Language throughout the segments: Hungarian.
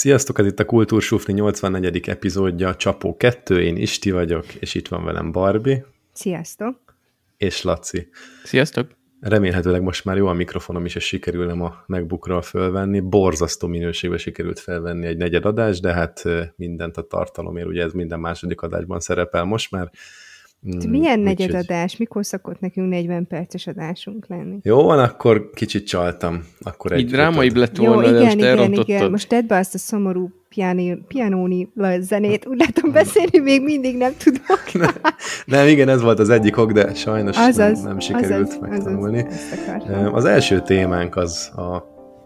Sziasztok, ez itt a Kultúrsufni 84. epizódja, Csapó 2, én Isti vagyok, és itt van velem Barbie. Sziasztok. És Laci. Sziasztok. Remélhetőleg most már jó a mikrofonom is, és sikerül nem a MacBookról fölvenni. Borzasztó minőségben sikerült felvenni egy negyed adás, de hát mindent a tartalomért, ugye ez minden második adásban szerepel most már. Mm, milyen negyed adás? Mikor szokott nekünk 40 perces adásunk lenni? Jó van, akkor kicsit csaltam. Akkor egy drámai lett volna, Jó, igen, igen, igen. Most tedd be azt a szomorú piani, pianóni zenét, úgy látom beszélni, még mindig nem tudok. nem, nem, igen, ez volt az egyik ok, de sajnos azaz, nem, nem sikerült azaz, megtanulni. Azaz, az első témánk az a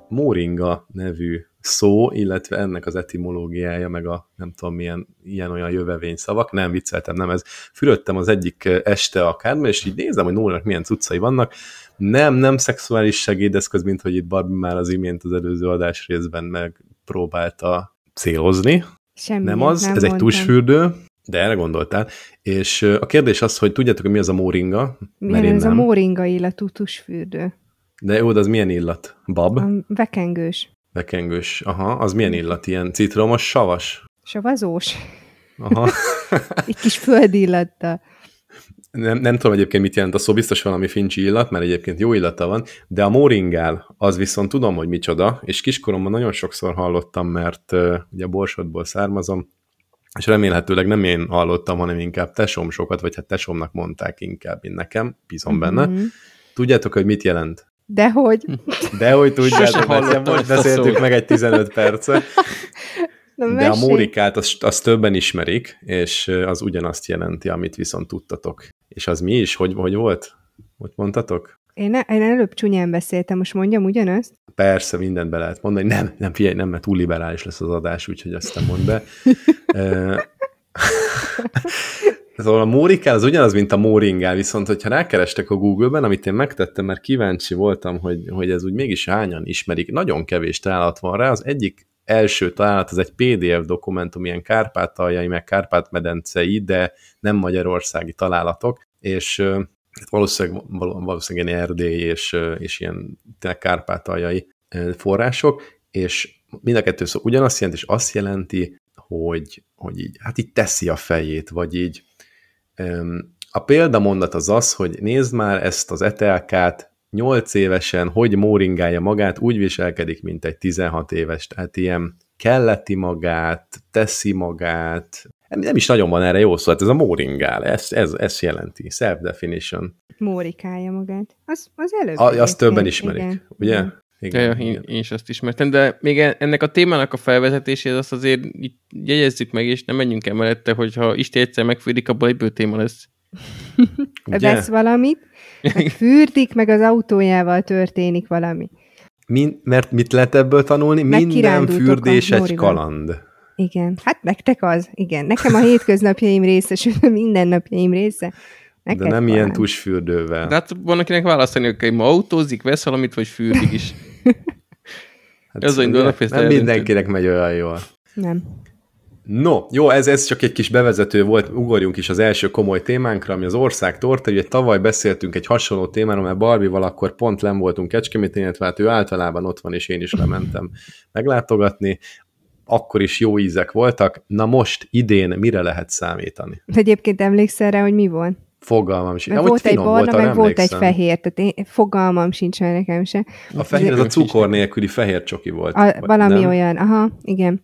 Moringa nevű szó, illetve ennek az etimológiája, meg a nem tudom milyen ilyen-olyan jövevény szavak, nem vicceltem, nem ez. Fürödtem az egyik este akármely, és így nézem, hogy Nórának milyen cuccai vannak. Nem, nem szexuális segédeszköz, mint hogy itt Barbie már az imént az előző adás részben megpróbálta célozni. Semmi, nem az, nem ez mondtam. egy tusfürdő, de erre gondoltál. És a kérdés az, hogy tudjátok, hogy mi az a móringa? Milyen ez nem. a móringa illatú tusfürdő? De jó, de az milyen illat? Bab? A vekengős. Vekengős. Aha, az milyen illat? Ilyen citromos, savas? Savazós. Aha. Egy kis földi illatta. Nem, nem tudom egyébként mit jelent a szó, biztos valami fincsi illat, mert egyébként jó illata van, de a moringál, az viszont tudom, hogy micsoda, és kiskoromban nagyon sokszor hallottam, mert uh, ugye a borsodból származom, és remélhetőleg nem én hallottam, hanem inkább tesom sokat, vagy hát tesomnak mondták inkább, mint nekem, bízom benne. Mm-hmm. Tudjátok, hogy mit jelent? Dehogy. Dehogy tudjátok, mert most beszéltük meg egy 15 perce. Na, De a mórikát azt, azt többen ismerik, és az ugyanazt jelenti, amit viszont tudtatok. És az mi is? Hogy, hogy volt? Hogy mondtatok? Én, ne, én előbb csúnyán beszéltem, most mondjam ugyanazt? Persze, mindent be lehet mondani. Nem, nem, figyelj, nem, mert túl liberális lesz az adás, úgyhogy azt nem mondd be. Szóval a mórikál az ugyanaz, mint a móringál, viszont hogyha rákerestek a Google-ben, amit én megtettem, mert kíváncsi voltam, hogy, hogy ez úgy mégis hányan ismerik, nagyon kevés találat van rá. Az egyik első találat az egy PDF dokumentum, ilyen kárpátaljai, meg kárpát-medencei, de nem magyarországi találatok, és valószínűleg, valószínűleg Erdély és, és ilyen kárpátaljai források, és mind a kettő szó ugyanazt jelent, és azt jelenti, hogy, hogy így, hát így teszi a fejét, vagy így a példamondat az az, hogy nézd már ezt az etelkát, 8 évesen, hogy móringálja magát, úgy viselkedik, mint egy 16 éves, tehát ilyen kelleti magát, teszi magát, nem is nagyon van erre jó szó, hát ez a móringál, ez, ez, ez jelenti, self-definition. Mórikálja magát. Az, az előbb. A, azt többen ismerik, igen. ugye? Igen. Igen, ja. Én, én is azt ismertem, de még ennek a témának a felvezetéséhez azt azért jegyezzük meg, és nem menjünk el mellette, hogyha Isten egyszer megfűrik, abban egyből téma lesz. Vesz valamit, meg fürdik, meg az autójával történik valami. Min, mert mit lehet ebből tanulni? Meg Minden fürdés egy kaland. Igen, hát nektek az, igen. Nekem a hétköznapjaim része, sőt minden napjaim része. Neked De nem ilyen tusfürdővel. De hát van, akinek választani, hogy ma autózik, vesz valamit, vagy fürdik is. hát Ez indul a Nem mindenkinek megy olyan jól. Nem. No, jó, ez, ez csak egy kis bevezető volt, ugorjunk is az első komoly témánkra, ami az ország torta. Ugye tavaly beszéltünk egy hasonló témáról, mert Barbie-val akkor pont nem voltunk Kecskemétén, illetve hát ő általában ott van, és én is lementem meglátogatni. Akkor is jó ízek voltak. Na most, idén mire lehet számítani? Egyébként emlékszel rá, hogy mi volt? Fogalmam sincs. Volt egy barna, meg volt egy fehér, tehát én, fogalmam sincs nekem se. A fehér, ez a cukor nélküli fehér csoki volt. A, valami nem? olyan, aha, igen.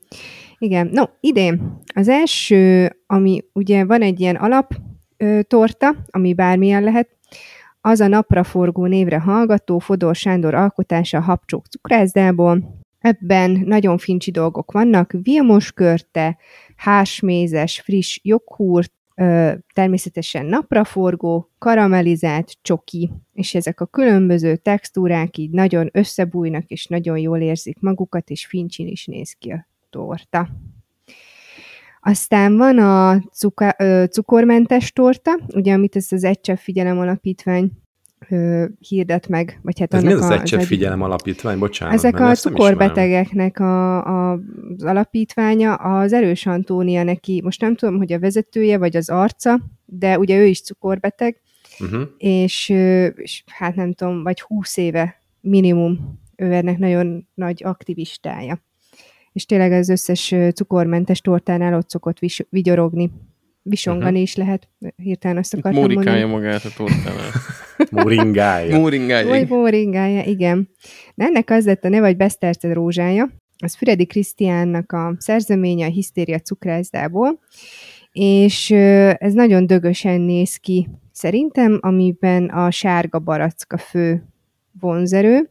Igen, no, idén az első, ami ugye van egy ilyen alap ö, torta, ami bármilyen lehet, az a napraforgó névre hallgató Fodor Sándor alkotása a Habcsók cukrászdából. Ebben nagyon fincsi dolgok vannak, vilmos körte, hásmézes, friss joghurt, természetesen napraforgó, karamellizált csoki, és ezek a különböző textúrák így nagyon összebújnak, és nagyon jól érzik magukat, és fincsin is néz ki a torta. Aztán van a cuka, cukormentes torta, ugye, amit ez az Egysebb Figyelem Alapítvány ö, hirdet meg. Vagy hát Ez mi az Egysebb Figyelem Alapítvány? Bocsánat. Ezek a cukorbetegeknek a, a, az alapítványa, az Erős Antónia neki, most nem tudom, hogy a vezetője, vagy az arca, de ugye ő is cukorbeteg, uh-huh. és, és hát nem tudom, vagy húsz éve minimum ő ennek nagyon nagy aktivistája. és tényleg az összes cukormentes tortánál ott szokott vigyorogni. Visongani Mhm. uh-huh. is lehet, hirtelen azt akartam Mórikálja mondani. magát a tortánál. Moringája. Móringája. Vagy móringája, igen. De ennek az lett a neve, hogy Beszterce rózsája. Az Füredi Krisztiánnak a szerzeménye, a Hisztéria cukrászdából, és ez nagyon dögösen néz ki szerintem, amiben a sárga barack a fő vonzerő,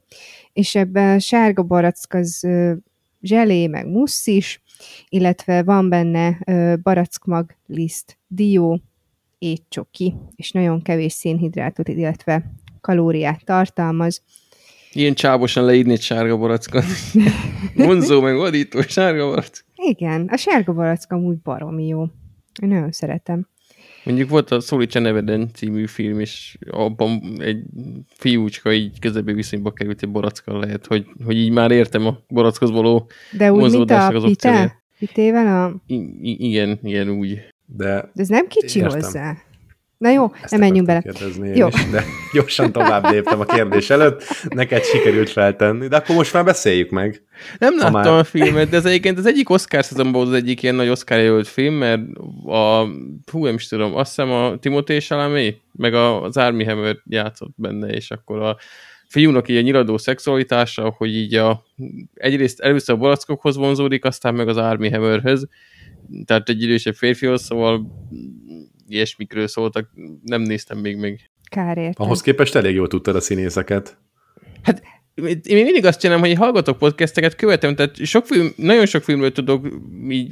és ebben a sárga barack az zselé, meg mussz is, illetve van benne barackmag, liszt, dió, étcsoki, és nagyon kevés szénhidrátot, illetve kalóriát tartalmaz. Ilyen csábosan leírni egy sárga barackot. Vonzó, meg vadító sárga barack. Igen, a sárga barack amúgy baromi jó. Én nagyon szeretem. Mondjuk volt a Szólítsa neveden című film, és abban egy fiúcska így közebbi viszonyba került egy barackkal lehet, hogy, hogy így már értem a barackhoz való De úgy, mint a az pite, pitével, a... I- igen, igen úgy. De de ez nem kicsi Értem. hozzá. Na jó, ezt nem menjünk bele. kérdezni én Jó. Is, de gyorsan tovább léptem a kérdés előtt. Neked sikerült feltenni, de akkor most már beszéljük meg. Nem láttam már- a filmet, de ez egyébként az egyik Oscar szezonban volt az egyik ilyen nagy Oscar jelölt film, mert a, hú, nem is tudom, azt hiszem a Timothée Chalamet, meg a, az Armie Hammer játszott benne, és akkor a fiúnak így a nyiladó szexualitása, hogy így a, egyrészt először a barackokhoz vonzódik, aztán meg az Armie Hammerhez, tehát egy idősebb férfihoz, szóval ilyesmikről szóltak, nem néztem még meg. Kár érte. Ahhoz képest elég jól tudtad a színészeket. én még mindig azt csinálom, hogy hallgatok podcasteket, követem, tehát sok film, nagyon sok filmről tudok így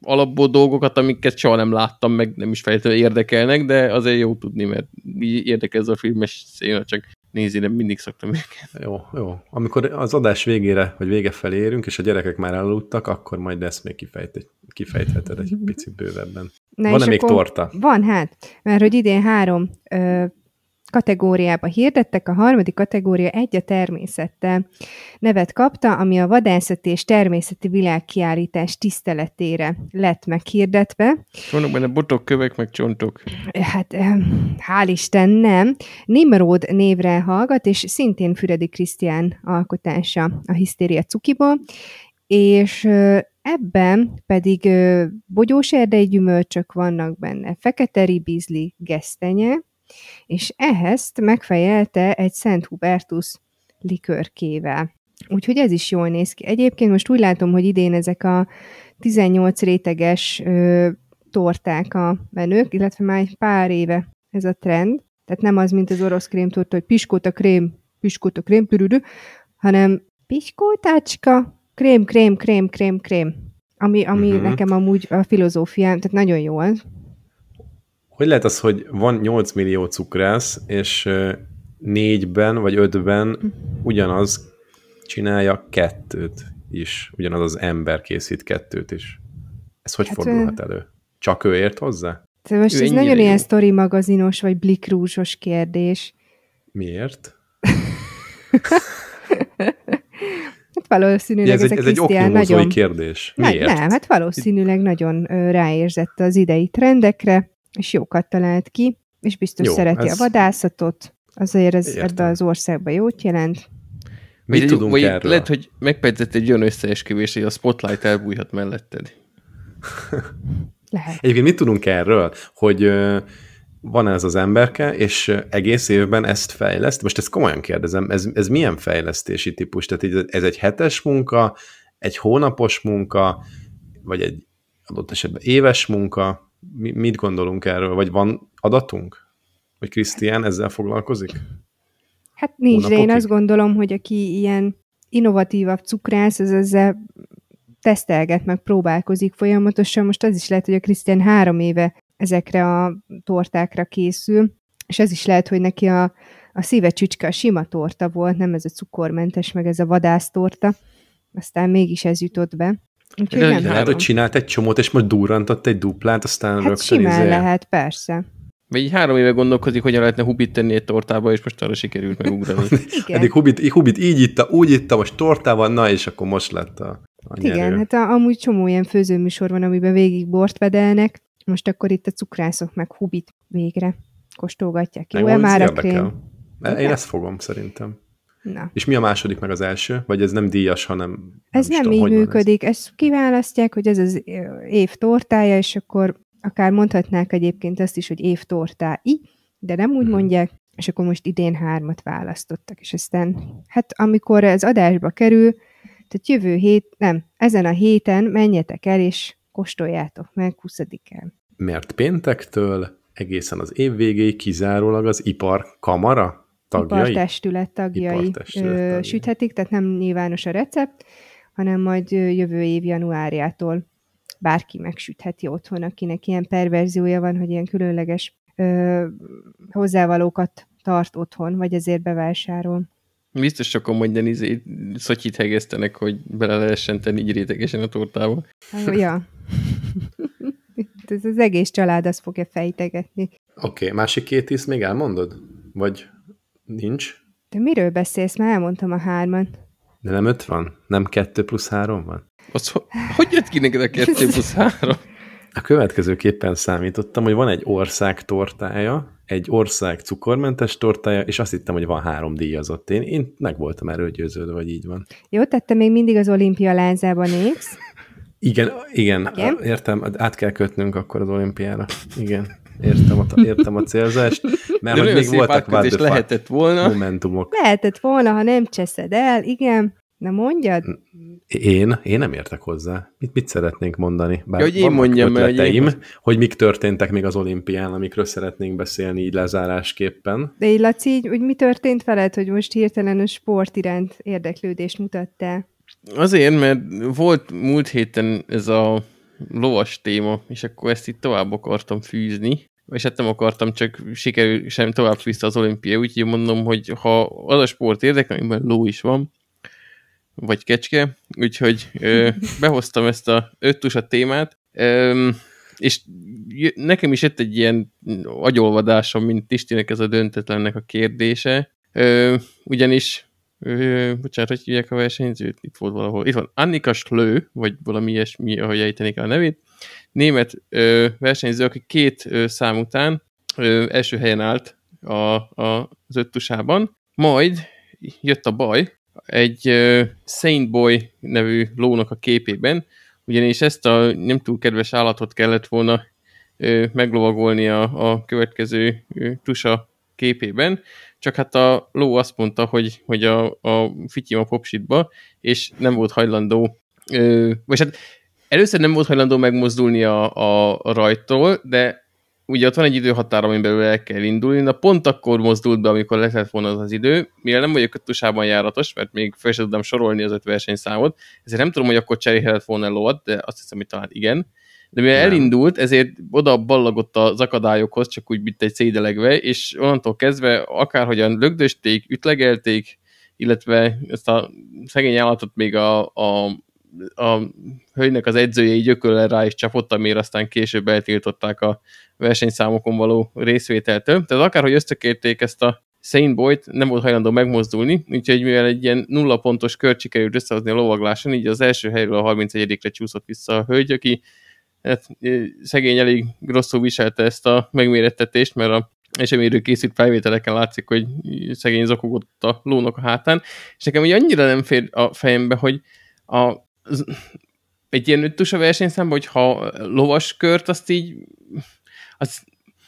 alapból dolgokat, amiket soha nem láttam, meg nem is feltétlenül érdekelnek, de azért jó tudni, mert így érdekel ez a filmes széna, csak nézni nem mindig szoktam őket. Jó, jó. Amikor az adás végére, vagy vége felé érünk, és a gyerekek már elaludtak, akkor majd ezt még kifejt, kifejtheted egy picit bővebben. Na, Van-e még akkor- torta? Van, hát. Mert hogy idén három ö, kategóriába hirdettek, a harmadik kategória egy a természettel nevet kapta, ami a vadászati és természeti világkiállítás tiszteletére lett meghirdetve. Vannak benne botok, kövek, meg csontok. Hát, hál' Isten nem. Nimrod névre hallgat, és szintén Füredi Krisztián alkotása a Hisztéria cukiból, és ebben pedig bogyós erdei gyümölcsök vannak benne, fekete ribizli, gesztenye, és ehhez megfejelte egy Szent Hubertus likörkével. Úgyhogy ez is jól néz ki. Egyébként most úgy látom, hogy idén ezek a 18 réteges ö, torták a menők, illetve már egy pár éve ez a trend. Tehát nem az, mint az orosz krémtorta, hogy piskóta krém, piskóta krém, pürüdü, hanem piskótácska, krém, krém, krém, krém, krém. Ami, ami uh-huh. nekem amúgy a filozófiám, tehát nagyon jó az. Hogy lehet az, hogy van 8 millió cukrász, és négyben vagy ötben ugyanaz csinálja kettőt is. Ugyanaz az ember készít kettőt is. Ez hogy Hát, fordulhat elő? Csak ő ért hozzá? Tehát most Ő ez nagyon jó. ilyen sztori magazinos, vagy blikrúzsos kérdés. Miért? Hát valószínűleg ez, ez, egy, a ez egy nagyon... kérdés. Nem, Miért? nem, hát valószínűleg nagyon ráérzett az idei trendekre, és jókat talált ki, és biztos Jó, szereti ez- a vadászatot, azért ez Értem. ebbe az országba jót jelent. Mit Vagy- tudunk vagy erről? Lehet, hogy megpedzett egy olyan összeesküvés, hogy a spotlight elbújhat melletted. Lehet. Egyébként mit tudunk erről, hogy van ez az emberke, és egész évben ezt fejleszt? Most ezt komolyan kérdezem, ez, ez milyen fejlesztési típus? Tehát ez egy hetes munka, egy hónapos munka, vagy egy adott esetben éves munka? Mi, mit gondolunk erről? Vagy van adatunk? Vagy Krisztián ezzel foglalkozik? Hát nincs, de én azt gondolom, hogy aki ilyen innovatívabb cukrász, az ezzel tesztelget, meg próbálkozik folyamatosan. Most az is lehet, hogy a Krisztián három éve ezekre a tortákra készül, és ez is lehet, hogy neki a, a szíve csücske a sima torta volt, nem ez a cukormentes, meg ez a vadásztorta. Aztán mégis ez jutott be. Úgyhogy nem lehet, hogy csinált egy csomót, és most durrantott egy duplát, aztán Hát rögtön simán izé- lehet, persze. Vagy így három éve gondolkozik, hogyan lehetne hubit tenni egy tortába, és most arra sikerült megugrani. Igen. Eddig Hubit, Hubit így itta, úgy itta, most tortával, na és akkor most lett a, a Igen, hát a, amúgy csomó ilyen főzőműsor van, amiben végig bort vedelnek, most akkor itt a cukrászok meg hubit végre kóstolgatják. Jó-e már a krém? Én ezt fogom szerintem. Na. És mi a második meg az első? Vagy ez nem díjas, hanem... Ez nem, nem tudom, így van ez? működik. Ezt kiválasztják, hogy ez az év tortája, és akkor akár mondhatnák egyébként azt is, hogy év tortái, de nem úgy Mhm. mondják, és akkor most idén hármat választottak, és aztán, hát amikor ez adásba kerül, tehát jövő hét, nem, ezen a héten menjetek el, és kóstoljátok meg 20-án. Mert péntektől egészen az év végéig kizárólag az ipar kamara tagjai? Ipartestület tagjai Ipartestület tagjai. süthetik, tehát nem nyilvános a recept, hanem majd jövő év januárjától bárki megsütheti otthon, akinek ilyen perverziója van, hogy ilyen különleges ö, hozzávalókat tart otthon, vagy ezért bevásárol. Biztos sokan mondjan izé, szotyit hegesztenek, hogy bele lehessen tenni így rétegesen a tortába. Ja. Ez az egész család azt fogja fejtegetni. Oké, okay, másik két ízt még elmondod? Vagy nincs? De miről beszélsz? Már elmondtam a hárman. De nem öt van? Nem kettő plusz három van? Az, ho- hogy jött ki neked a 2 plusz 3? A következőképpen számítottam, hogy van egy ország tortája, egy ország cukormentes tortája, és azt hittem, hogy van három díjazott. Én, én meg voltam erről győződve, hogy így van. Jó, tehát te még mindig az olimpia lázában égsz. Igen, igen, Igen? értem, át kell kötnünk akkor az olimpiára. Igen, értem a, értem a célzást, mert De hogy még voltak what lehetett volna. momentumok. Lehetett volna, ha nem cseszed el, igen. Na mondjad. Én, én nem értek hozzá. Mit, mit szeretnénk mondani? Bár Ja, hogy én mondjam, mert hogy én- hogy mik történtek még az olimpián, amikről szeretnénk beszélni így lezárásképpen. De így Laci, így, úgy mi történt veled, hogy most hirtelen a sport iránt érdeklődést mutattál? Azért, mert volt múlt héten ez a lovas téma, és akkor ezt itt tovább akartam fűzni, és hát nem akartam, csak sikerül sem tovább fűzte az olimpia, úgyhogy mondom, hogy ha az a sport érdekel, amiben ló is van, vagy kecske, úgyhogy ö, behoztam ezt a öttusat témát, ö, és nekem is jött egy ilyen agyolvadásom, mint Tistinek ez a döntetlennek a kérdése, ö, ugyanis Ö, bocsánat, hogy hívják a versenyzőt? Itt volt valahol. Itt van Annika Slő, vagy valami ilyesmi, ahogy ejtenék a nevét. Német ö, versenyző, aki két ö, szám után ö, első helyen állt a, a, az öttusában. Majd jött a baj, egy ö, Saint Boy nevű lónak a képében, ugyanis ezt a nem túl kedves állatot kellett volna ö, meglovagolni a, a következő ö, tusa képében, csak hát a ló azt mondta, hogy, hogy a, a fityim a popsitba, és nem volt hajlandó, ö, vagy hát először nem volt hajlandó megmozdulni a, a, a rajtól, de ugye ott van egy időhatár, amin belül el kell indulni, na pont akkor mozdult be, amikor lett volna az az idő, mivel nem vagyok öttusában járatos, mert még fel sem tudtam sorolni az öt versenyszámot, ezért nem tudom, hogy akkor cserélhetett volna lovat, de azt hiszem, hogy talán igen. De mivel Nem. elindult, ezért oda ballagott az akadályokhoz, csak úgy, mint egy szédelegve, és onnantól kezdve akárhogyan lögdösték, ütlegelték, illetve ezt a szegény állatot még a, a, a hölgynek az edzője így ököllel rá is csapott, amire aztán később eltiltották a versenyszámokon való részvételtől. Tehát akárhogy összekérték ezt a Saint Boyt, nem volt hajlandó megmozdulni, úgyhogy mivel egy ilyen nulla pontos kört sikerült összehozni a lovagláson, így az első helyről a 31-re csúszott vissza a hölgy, aki hát, szegény elég rosszul viselte ezt a megmérettetést, mert a eseményről készült felvételeken látszik, hogy szegény zokogott a lónak a hátán, és nekem ugye annyira nem fér a fejembe, hogy a, egy ilyen öttusa versenyszámban, hogyha lovas kört, azt így az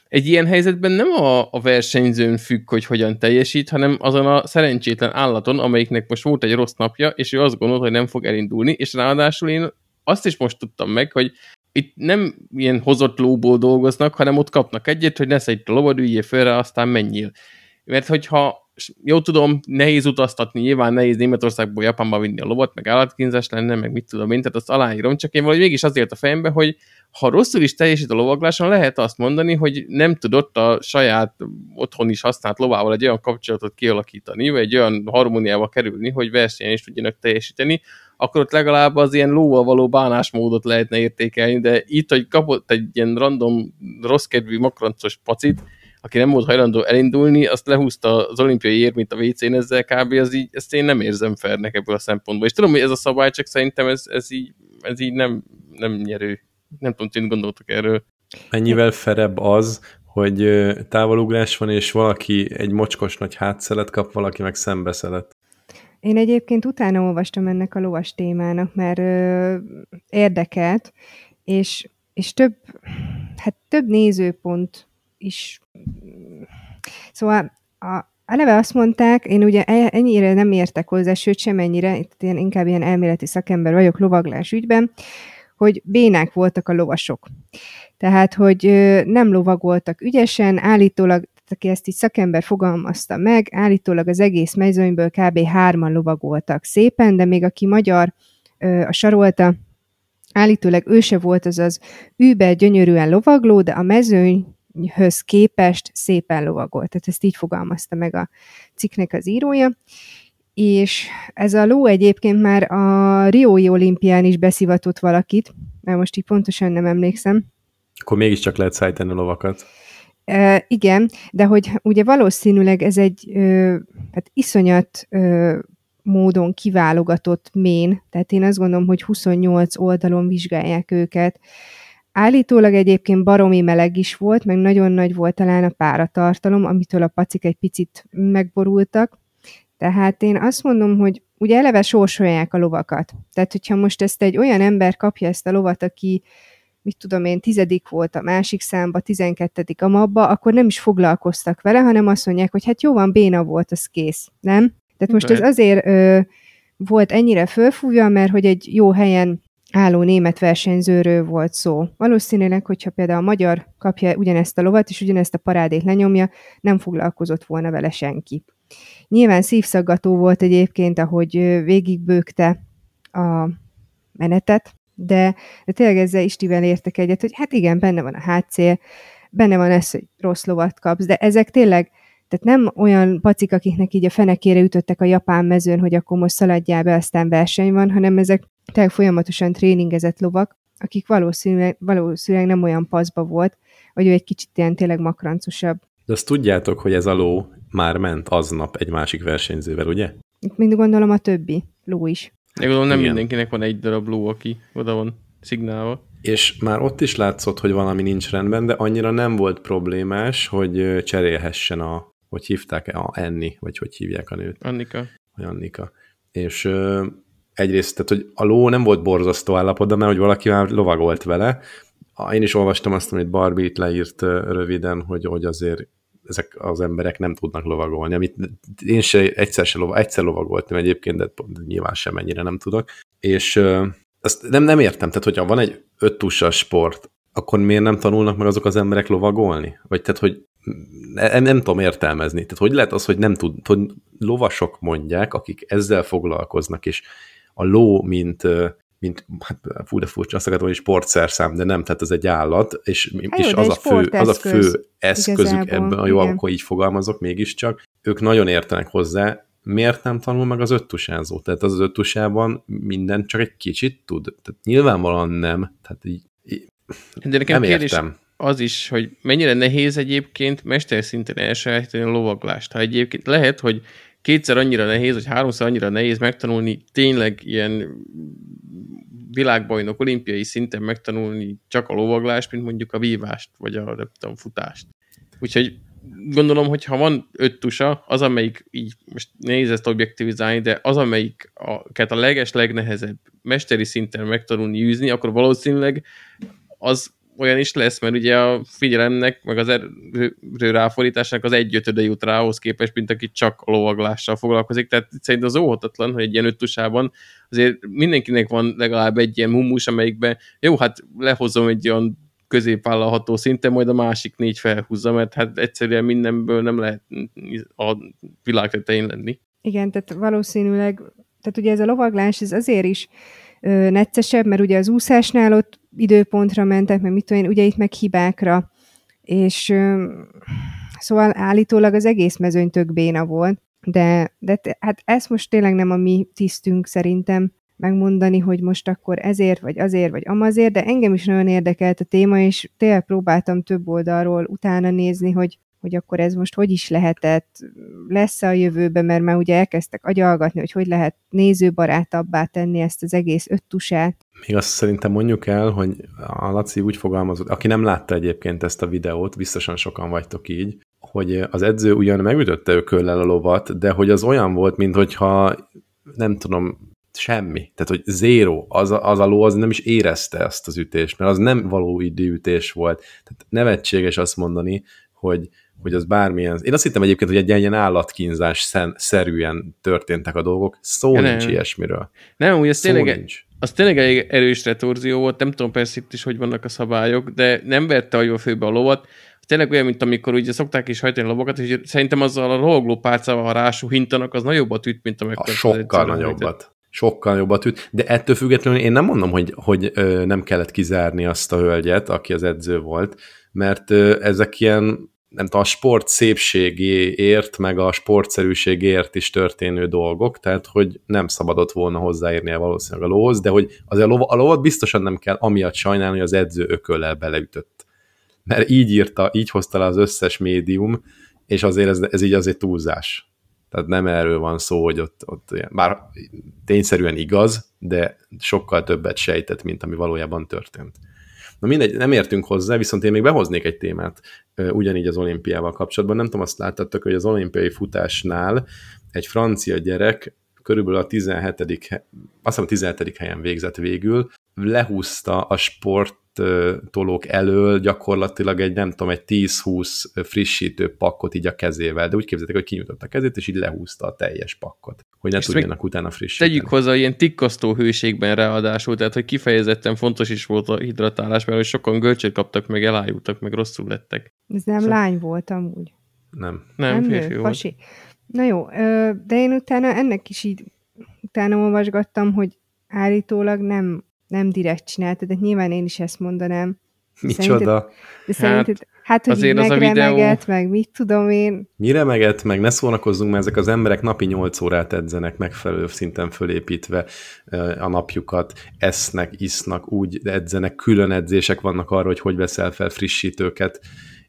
egy ilyen helyzetben nem a, a versenyzőn függ, hogy hogyan teljesít, hanem azon a szerencsétlen állaton, amelyiknek most volt egy rossz napja, és ő azt gondolta, hogy nem fog elindulni, és ráadásul én azt is most tudtam meg, hogy itt nem ilyen hozott lóból dolgoznak, hanem ott kapnak egyet, hogy ne szedj a lovad, üljél fölre, aztán menjél. Mert hogyha jó tudom, nehéz utaztatni, nyilván nehéz Németországból Japánba vinni a lovat, meg állatkínzás lenne, meg mit tudom én, tehát azt aláírom, csak én valahogy mégis azért a fejembe, hogy ha rosszul is teljesít a lovagláson, lehet azt mondani, hogy nem tudott a saját otthon is használt lovával egy olyan kapcsolatot kialakítani, vagy egy olyan harmóniába kerülni, hogy versenyen is tudjanak teljesíteni, akkor ott legalább az ilyen lóval való bánásmódot lehetne értékelni, de itt, hogy kapott egy ilyen random, rosszkedvű, makroncos pacit, aki nem volt hajlandó elindulni, azt lehúzta az olimpiai érmét a WC-n ezzel kb. Az így, ezt én nem érzem fernek ebből a szempontból. És tudom, hogy ez a szabály, csak szerintem ez, ez így, ez így nem, nem nyerő. Nem tudom, hogy gondoltok erről. Mennyivel ferebb az, hogy távolugrás van, és valaki egy mocskos nagy hátszelet kap, valaki meg szembeszelet. Én egyébként utána olvastam ennek a lovas témának, mert ö, érdekelt, és, és több, hát több nézőpont is. Szóval a, eleve azt mondták, én ugye e, ennyire nem értek hozzá, sőt sem ennyire, itt én inkább ilyen elméleti szakember vagyok lovaglás ügyben, hogy bénák voltak a lovasok. Tehát, hogy nem lovagoltak ügyesen, állítólag aki ezt így szakember fogalmazta meg, állítólag az egész mezőnyből kb. hárman lovagoltak szépen, de még aki magyar a sarolta, állítólag ő se volt az az űbe gyönyörűen lovagló, de a mezőnyhöz képest szépen lovagolt. Tehát ezt így fogalmazta meg a cikknek az írója. És ez a ló egyébként már a Riói olimpián is beszivatott valakit, mert most így pontosan nem emlékszem. Akkor mégiscsak lehet szállítani a lovakat. E, igen, de hogy ugye valószínűleg ez egy ö, hát iszonyat ö, módon kiválogatott mén, tehát én azt gondolom, hogy 28 oldalon vizsgálják őket. Állítólag egyébként baromi meleg is volt, meg nagyon nagy volt talán a páratartalom, amitől a pacik egy picit megborultak. Tehát én azt mondom, hogy ugye eleve sorsolják a lovakat. Tehát, hogyha most ezt egy olyan ember kapja ezt a lovat, aki mit tudom én, tizedik volt a másik számba, tizenkettedik a mabba, akkor nem is foglalkoztak vele, hanem azt mondják, hogy hát jó van, béna volt, az kész, nem? Tehát most ez azért ö, volt ennyire fölfújva, mert hogy egy jó helyen álló német versenyzőről volt szó. Valószínűleg, hogyha például a magyar kapja ugyanezt a lovat, és ugyanezt a parádét lenyomja, nem foglalkozott volna vele senki. Nyilván szívszaggató volt egyébként, ahogy végigbőgte a menetet, de, de tényleg ezzel Istivel értek egyet, hogy hát igen, benne van a hátszél, benne van ez, hogy rossz lovat kapsz, de ezek tényleg, tehát nem olyan pacik, akiknek így a fenekére ütöttek a japán mezőn, hogy akkor most szaladjál be, aztán verseny van, hanem ezek tényleg folyamatosan tréningezett lovak, akik valószínűleg, valószínűleg nem olyan paszba volt, vagy ő egy kicsit ilyen tényleg makrancosabb. De azt tudjátok, hogy ez a ló már ment aznap egy másik versenyzővel, ugye? Mind gondolom a többi ló is. De gondolom nem Igen. mindenkinek van egy darab ló, aki oda van szignálva. És már ott is látszott, hogy valami nincs rendben, de annyira nem volt problémás, hogy cserélhessen a, hogy hívták a Enni, vagy hogy hívják a nőt. Annika. Vagy Annika. És egyrészt, tehát, hogy a ló nem volt borzasztó állapotban, mert hogy valaki már lovagolt vele. Én is olvastam azt, amit Barbie itt leírt röviden, hogy, hogy azért ezek az emberek nem tudnak lovagolni, amit én se egyszer, se lovag, egyszer lovagoltam egyébként, de nyilván sem ennyire nem tudok. És uh, azt nem, nem értem, tehát hogyha van egy öt sport, akkor miért nem tanulnak meg azok az emberek lovagolni? Vagy tehát, hogy nem, nem tudom értelmezni. Tehát hogy lehet az, hogy nem tud, hogy lovasok mondják, akik ezzel foglalkoznak, és a ló, mint mint, hát fú, de furcsa, azt akartam, hogy sportszerszám, de nem, tehát ez egy állat, és, Há, és az, a fő, az a fő eszközük igazából, ebben, a jó, akkor így fogalmazok mégiscsak, ők nagyon értenek hozzá, miért nem tanul meg az öttusázó? Tehát az, az öttusában minden csak egy kicsit tud. Tehát nyilvánvalóan nem. Tehát így, így de nekem nem értem. az is, hogy mennyire nehéz egyébként mesterszinten elsajátítani a lovaglást. Ha egyébként lehet, hogy kétszer annyira nehéz, vagy háromszor annyira nehéz megtanulni tényleg ilyen világbajnok olimpiai szinten megtanulni csak a lovaglást, mint mondjuk a vívást, vagy a nem tudom, futást. Úgyhogy gondolom, hogy ha van öt tusa, az, amelyik így, most nehéz ezt objektivizálni, de az, amelyik a, a leges, legnehezebb mesteri szinten megtanulni űzni, akkor valószínűleg az olyan is lesz, mert ugye a figyelemnek, meg az erő ráfordításnak az egyötöde jut rá ahhoz képest, mint aki csak lovaglással foglalkozik. Tehát szerintem az óhatatlan, hogy egy ilyen öttusában azért mindenkinek van legalább egy ilyen mumus, amelyikben jó, hát lehozom egy olyan középvállalható szinten, majd a másik négy felhúzza, mert hát egyszerűen mindenből nem lehet a világ tetején lenni. Igen, tehát valószínűleg, tehát ugye ez a lovaglás, ez azért is ö, neccesebb, mert ugye az úszásnál ott időpontra mentek, mert mit tudom én, ugye itt meg hibákra, és szóval állítólag az egész mezőny tök béna volt, de, de hát ez most tényleg nem a mi tisztünk szerintem megmondani, hogy most akkor ezért, vagy azért, vagy amazért, de engem is nagyon érdekelt a téma, és tényleg próbáltam több oldalról utána nézni, hogy hogy akkor ez most hogy is lehetett, lesz-e a jövőben, mert már ugye elkezdtek agyalgatni, hogy hogy lehet nézőbarátabbá tenni ezt az egész öttusát. Még azt szerintem mondjuk el, hogy a Laci úgy fogalmazott, aki nem látta egyébként ezt a videót, biztosan sokan vagytok így, hogy az edző ugyan megütötte ököllel a lovat, de hogy az olyan volt, mintha nem tudom, semmi. Tehát, hogy zéro, az a, az a ló az nem is érezte ezt az ütést, mert az nem való időütés volt. Tehát nevetséges azt mondani, hogy, hogy az bármilyen... Én azt hittem egyébként, hogy egy ilyen állatkínzás szerűen történtek a dolgok. Szó nem. nincs ilyesmiről. Nem, úgy Szó tényleg, nincs. az tényleg egy erős retorzió volt, nem tudom persze itt is, hogy vannak a szabályok, de nem vette a főbe a lovat. Tényleg olyan, mint amikor ugye szokták is hajtani a lovakat, és szerintem azzal a lovagló pálcával, ha rásúhintanak, az nagyobbat üt, mint amikor... A sokkal nagyobbat. Sokkal jobbat üt, de ettől függetlenül én nem mondom, hogy, hogy ö, nem kellett kizárni azt a hölgyet, aki az edző volt, mert ö, ezek ilyen nem tudom, a sport szépségéért, meg a sportszerűségért is történő dolgok, tehát hogy nem szabadott volna hozzáérnie valószínűleg a lóhoz, de hogy azért a, lova, a lovat biztosan nem kell amiatt sajnálni, hogy az edző ököllel beleütött. Mert így írta, így hozta le az összes médium, és azért ez, ez így azért túlzás. Tehát nem erről van szó, hogy ott, ott bár tényszerűen igaz, de sokkal többet sejtett, mint ami valójában történt. Na mindegy, nem értünk hozzá, viszont én még behoznék egy témát ugyanígy az olimpiával kapcsolatban. Nem tudom, azt láttattak, hogy az olimpiai futásnál egy francia gyerek körülbelül a 17. azt hiszem a 17. helyen végzett végül, lehúzta a sport tolók elől gyakorlatilag egy, nem tudom, egy 10-20 frissítő pakkot így a kezével, de úgy képzeltek, hogy kinyújtotta a kezét, és így lehúzta a teljes pakkot, hogy ne és tudjanak utána frissíteni. Tegyük hozzá ilyen tikkasztó hőségben ráadásul, tehát hogy kifejezetten fontos is volt a hidratálás, mert hogy sokan gölcsöt kaptak, meg elájultak, meg rosszul lettek. Ez nem szóval... lány volt amúgy. Nem. Nem, nem férfi nő, volt. Pasi. Na jó, de én utána ennek is így utána olvasgattam, hogy állítólag nem nem direkt csinálta, de nyilván én is ezt mondanám. Micsoda? De szerinted, hát, hát hogy azért az a videó... meg mit tudom én. Mi remeget, meg ne szórakozzunk, mert ezek az emberek napi 8 órát edzenek megfelelő szinten fölépítve a napjukat, esznek, isznak, úgy edzenek, külön edzések vannak arra, hogy hogy veszel fel frissítőket,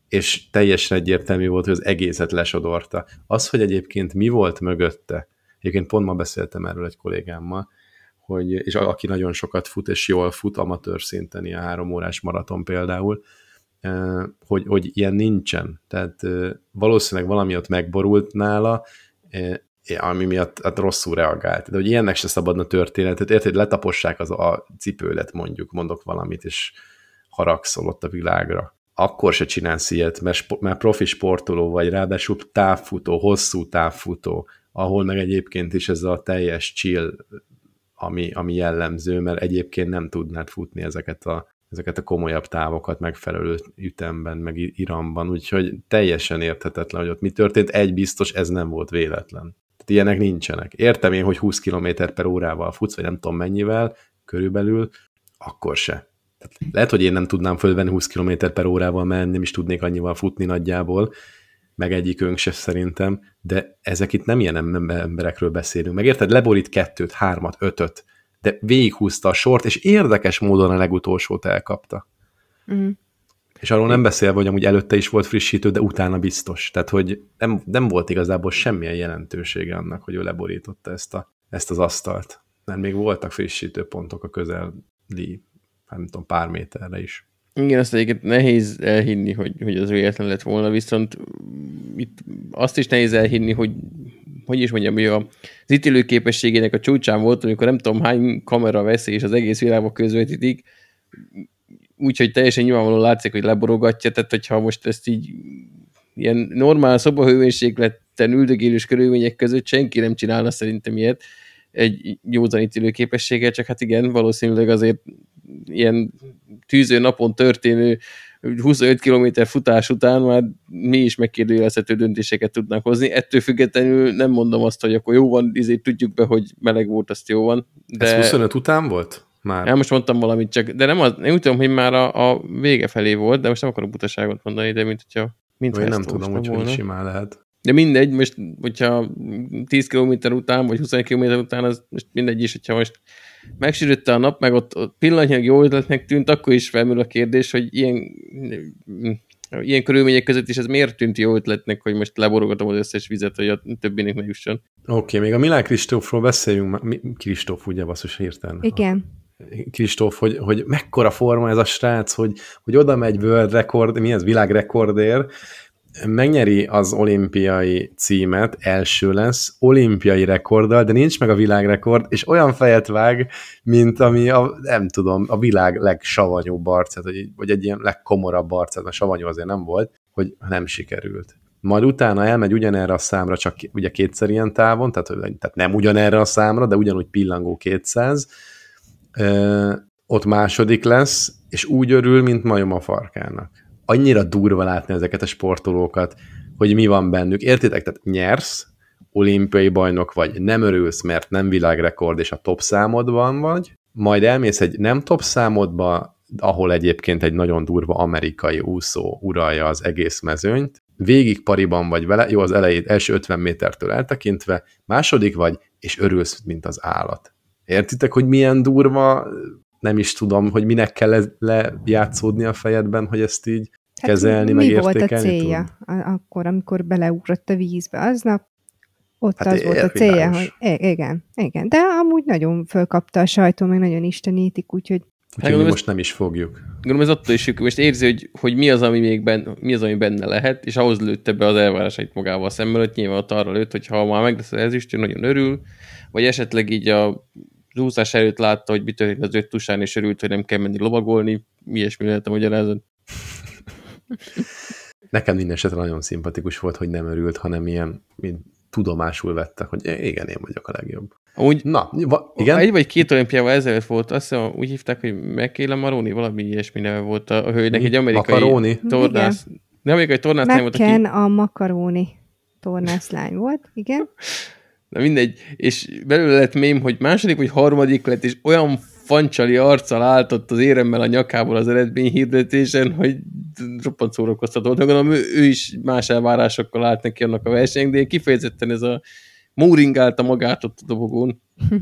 és teljesen egyértelmű volt, hogy az egészet lesodorta. Az, hogy egyébként mi volt mögötte, egyébként pont ma beszéltem erről egy kollégámmal, hogy, és aki nagyon sokat fut, és jól fut, amatőr szinten, ilyen három órás maraton például, hogy, hogy ilyen nincsen. Tehát valószínűleg valami ott megborult nála, ami miatt hát rosszul reagált. De hogy ilyennek se szabadna történet. Tehát érted, letapossák az a cipőlet mondjuk, mondok valamit, és haragszol ott a világra. Akkor se csinálsz ilyet, mert, mert profi sportoló vagy, ráadásul távfutó, hosszú távfutó, ahol meg egyébként is ez a teljes chill ami, ami jellemző, mert egyébként nem tudnád futni ezeket a, ezeket a komolyabb távokat megfelelő ütemben, meg iramban, úgyhogy teljesen érthetetlen, hogy ott mi történt. Egy biztos, ez nem volt véletlen. Tehát ilyenek nincsenek. Értem én, hogy 20 km per órával futsz, vagy nem tudom mennyivel, körülbelül, akkor se. Tehát lehet, hogy én nem tudnám fölvenni 20 km per órával menni, nem is tudnék annyival futni nagyjából, meg egyikünk se szerintem, de ezek itt nem ilyen emberekről beszélünk. Meg érted, leborít kettőt, hármat, ötöt, de végighúzta a sort, és érdekes módon a legutolsót elkapta. Mm. És arról nem beszélve, hogy amúgy előtte is volt frissítő, de utána biztos. Tehát, hogy nem, nem volt igazából semmilyen jelentősége annak, hogy ő leborította ezt, a, ezt az asztalt. Mert még voltak frissítő pontok a közeli, nem tudom, pár méterre is. Igen, azt egyébként nehéz elhinni, hogy, hogy az véletlen lett volna, viszont itt azt is nehéz elhinni, hogy hogy is mondjam, hogy az ítélő képességének a csúcsán volt, amikor nem tudom hány kamera veszi, és az egész világban közvetítik, úgyhogy teljesen nyilvánvalóan látszik, hogy leborogatja, tehát hogyha most ezt így ilyen normál szobahőmérsékleten üldögélős körülmények között senki nem csinálna szerintem ilyet egy józanítélő képességgel, csak hát igen, valószínűleg azért ilyen tűző napon történő 25 km futás után már mi is megkérdőjelezhető döntéseket tudnánk hozni. Ettől függetlenül nem mondom azt, hogy akkor jó van, ezért tudjuk be, hogy meleg volt, azt jó van. De... Ez 25 után volt? Már. Ja, most mondtam valamit csak, de nem az, én úgy tudom, hogy már a, a vége felé volt, de most nem akarok butaságot mondani, de mint hogyha mint Én nem tudom, hogy, hogy simán lehet. De mindegy, most, hogyha 10 km után, vagy 21 km után, az most mindegy is, hogyha most megsérülte a nap, meg ott, ott pillanatnyilag jó ötletnek tűnt, akkor is felmerül a kérdés, hogy ilyen, ilyen körülmények között is ez miért tűnt jó ötletnek, hogy most leborogatom az összes vizet, hogy a többének ne jusson. Oké, okay, még a Milán Kristófról beszéljünk. Kristóf, ugye, basszus, hirtelen. Igen. Kristóf, hogy, hogy mekkora forma ez a srác, hogy, hogy oda megy world record, mi ez, világrekordér, megnyeri az olimpiai címet, első lesz, olimpiai rekorddal, de nincs meg a világrekord, és olyan fejet vág, mint ami a, nem tudom, a világ legsavanyúbb arcát, vagy, vagy egy ilyen legkomorabb arcát, mert savanyú azért nem volt, hogy nem sikerült. Majd utána elmegy ugyanerre a számra, csak ugye kétszer ilyen távon, tehát, tehát nem ugyanerre a számra, de ugyanúgy pillangó 200, ö, ott második lesz, és úgy örül, mint majom a farkának annyira durva látni ezeket a sportolókat, hogy mi van bennük. Értitek? Tehát nyersz, olimpiai bajnok vagy, nem örülsz, mert nem világrekord, és a top számodban vagy, majd elmész egy nem top számodba, ahol egyébként egy nagyon durva amerikai úszó uralja az egész mezőnyt, végig pariban vagy vele, jó, az elejét, első 50 métertől eltekintve, második vagy, és örülsz, mint az állat. Értitek, hogy milyen durva nem is tudom, hogy minek kell lejátszódni a fejedben, hogy ezt így hát kezelni, mi meg volt a célja tud? akkor, amikor beleugrott a vízbe aznap? Ott hát az volt a célja, hogy igen, igen. De amúgy nagyon fölkapta a sajtó, meg nagyon istenítik, úgyhogy Úgyhogy mi most nem is fogjuk. Gondolom ez attól is, most érzi, hogy, hogy mi, az, ami még benne, mi az, ami benne lehet, és ahhoz lőtte be az elvárásait magával szemben, hogy nyilván ott arra lőtt, hogy ha már meg lesz az ezüst, nagyon örül, vagy esetleg így a az úszás előtt látta, hogy mit történt az öt tusán, és örült, hogy nem kell menni lovagolni. Ilyesmi lehet a magyarázat. Nekem minden esetre nagyon szimpatikus volt, hogy nem örült, hanem ilyen, mint tudomásul vette, hogy igen, én vagyok a legjobb. Úgy, Na, va, igen? Egy vagy két olimpiával ezelőtt volt, azt hiszem úgy hívták, hogy Mekéle Maroni, valami ilyesmi neve volt a, a hölgynek, Mi? egy amerikai Makaroni? tornász. Nem amerikai tornászlány volt, aki... a Makaroni tornászlány volt, igen. Na mindegy, és belőle lett mém, hogy második vagy harmadik lett, és olyan fancsali arccal álltott az éremmel a nyakából az eredmény hirdetésen, hogy roppant szórakoztató volt. Gondolom, ő, ő is más elvárásokkal állt neki annak a versenynek, de kifejezetten ez a móringálta magát ott a dobogón.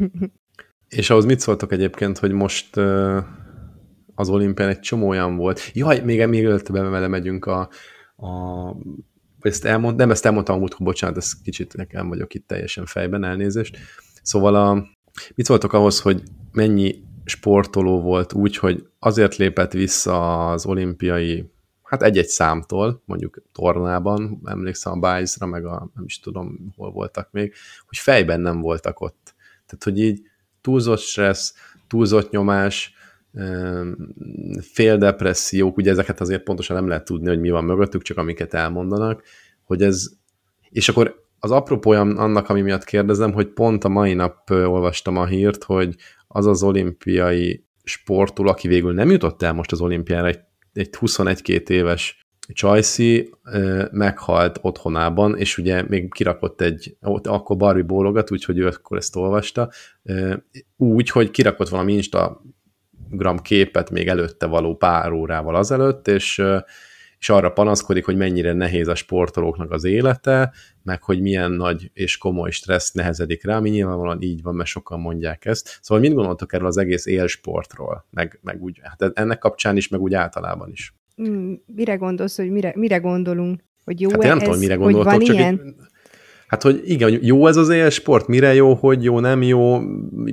És ahhoz mit szóltok egyébként, hogy most az olimpián egy csomó olyan volt. Jaj, még, még előtt bele megyünk a, a ezt elmond, nem ezt elmondtam amúgy, bocsánat, ez kicsit nekem vagyok itt teljesen fejben, elnézést. Szóval a, mit szóltok ahhoz, hogy mennyi sportoló volt úgy, hogy azért lépett vissza az olimpiai, hát egy-egy számtól, mondjuk tornában, emlékszem a Bice-ra, meg a nem is tudom, hol voltak még, hogy fejben nem voltak ott. Tehát, hogy így túlzott stressz, túlzott nyomás, féldepressziók, ugye ezeket azért pontosan nem lehet tudni, hogy mi van mögöttük, csak amiket elmondanak, hogy ez, és akkor az apropója annak, ami miatt kérdezem, hogy pont a mai nap olvastam a hírt, hogy az az olimpiai sportul, aki végül nem jutott el most az olimpiára, egy, egy 21-2 éves Csajci meghalt otthonában, és ugye még kirakott egy, akkor Barbie bólogat, úgyhogy ő akkor ezt olvasta, úgy, hogy kirakott valami Insta gram képet még előtte való pár órával azelőtt, és, és arra panaszkodik, hogy mennyire nehéz a sportolóknak az élete, meg hogy milyen nagy és komoly stressz nehezedik rá, ami nyilvánvalóan így van, mert sokan mondják ezt. Szóval mit gondoltok erről az egész élsportról, meg, meg úgy, hát ennek kapcsán is, meg úgy általában is? Mm, mire gondolsz, hogy mire, mire gondolunk? Hogy jó hát én nem ez, tudom, mire gondoltok, hogy van csak ilyen? Itt, Hát, hogy igen, jó ez az élsport, mire jó, hogy jó, nem jó,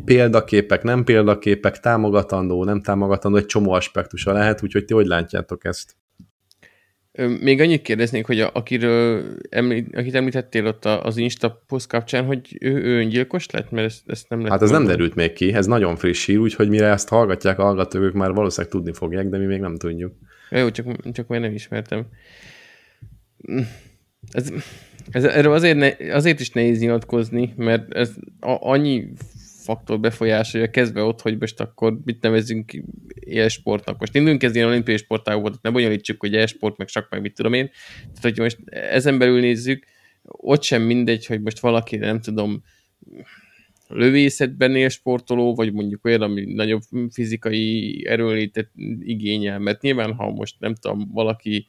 példaképek, nem példaképek, támogatandó, nem támogatandó, egy csomó aspektusa lehet, úgyhogy ti hogy látjátok ezt? Még annyit kérdeznék, hogy a, akiről említ, akit említettél ott az Insta poszt kapcsán, hogy ő, ő öngyilkos lett? Mert ezt, ezt nem Hát ez nem derült még ki, ez nagyon friss hír, úgyhogy mire ezt hallgatják a hallgatók, már valószínűleg tudni fogják, de mi még nem tudjuk. Jó, csak, csak már nem ismertem. Ez, ez, erről azért, ne, azért is nehéz nyilatkozni, mert ez a, annyi faktor befolyásolja, kezdve ott, hogy most akkor mit nevezünk élsportnak. Most indulunk ez ilyen olimpiai sportágokat, ne bonyolítsuk, hogy élsport, meg csak meg mit tudom én. Tehát, hogy most ezen belül nézzük, ott sem mindegy, hogy most valaki, nem tudom, lövészetben él sportoló, vagy mondjuk olyan, ami nagyobb fizikai erőlétet igényel, mert nyilván, ha most nem tudom, valaki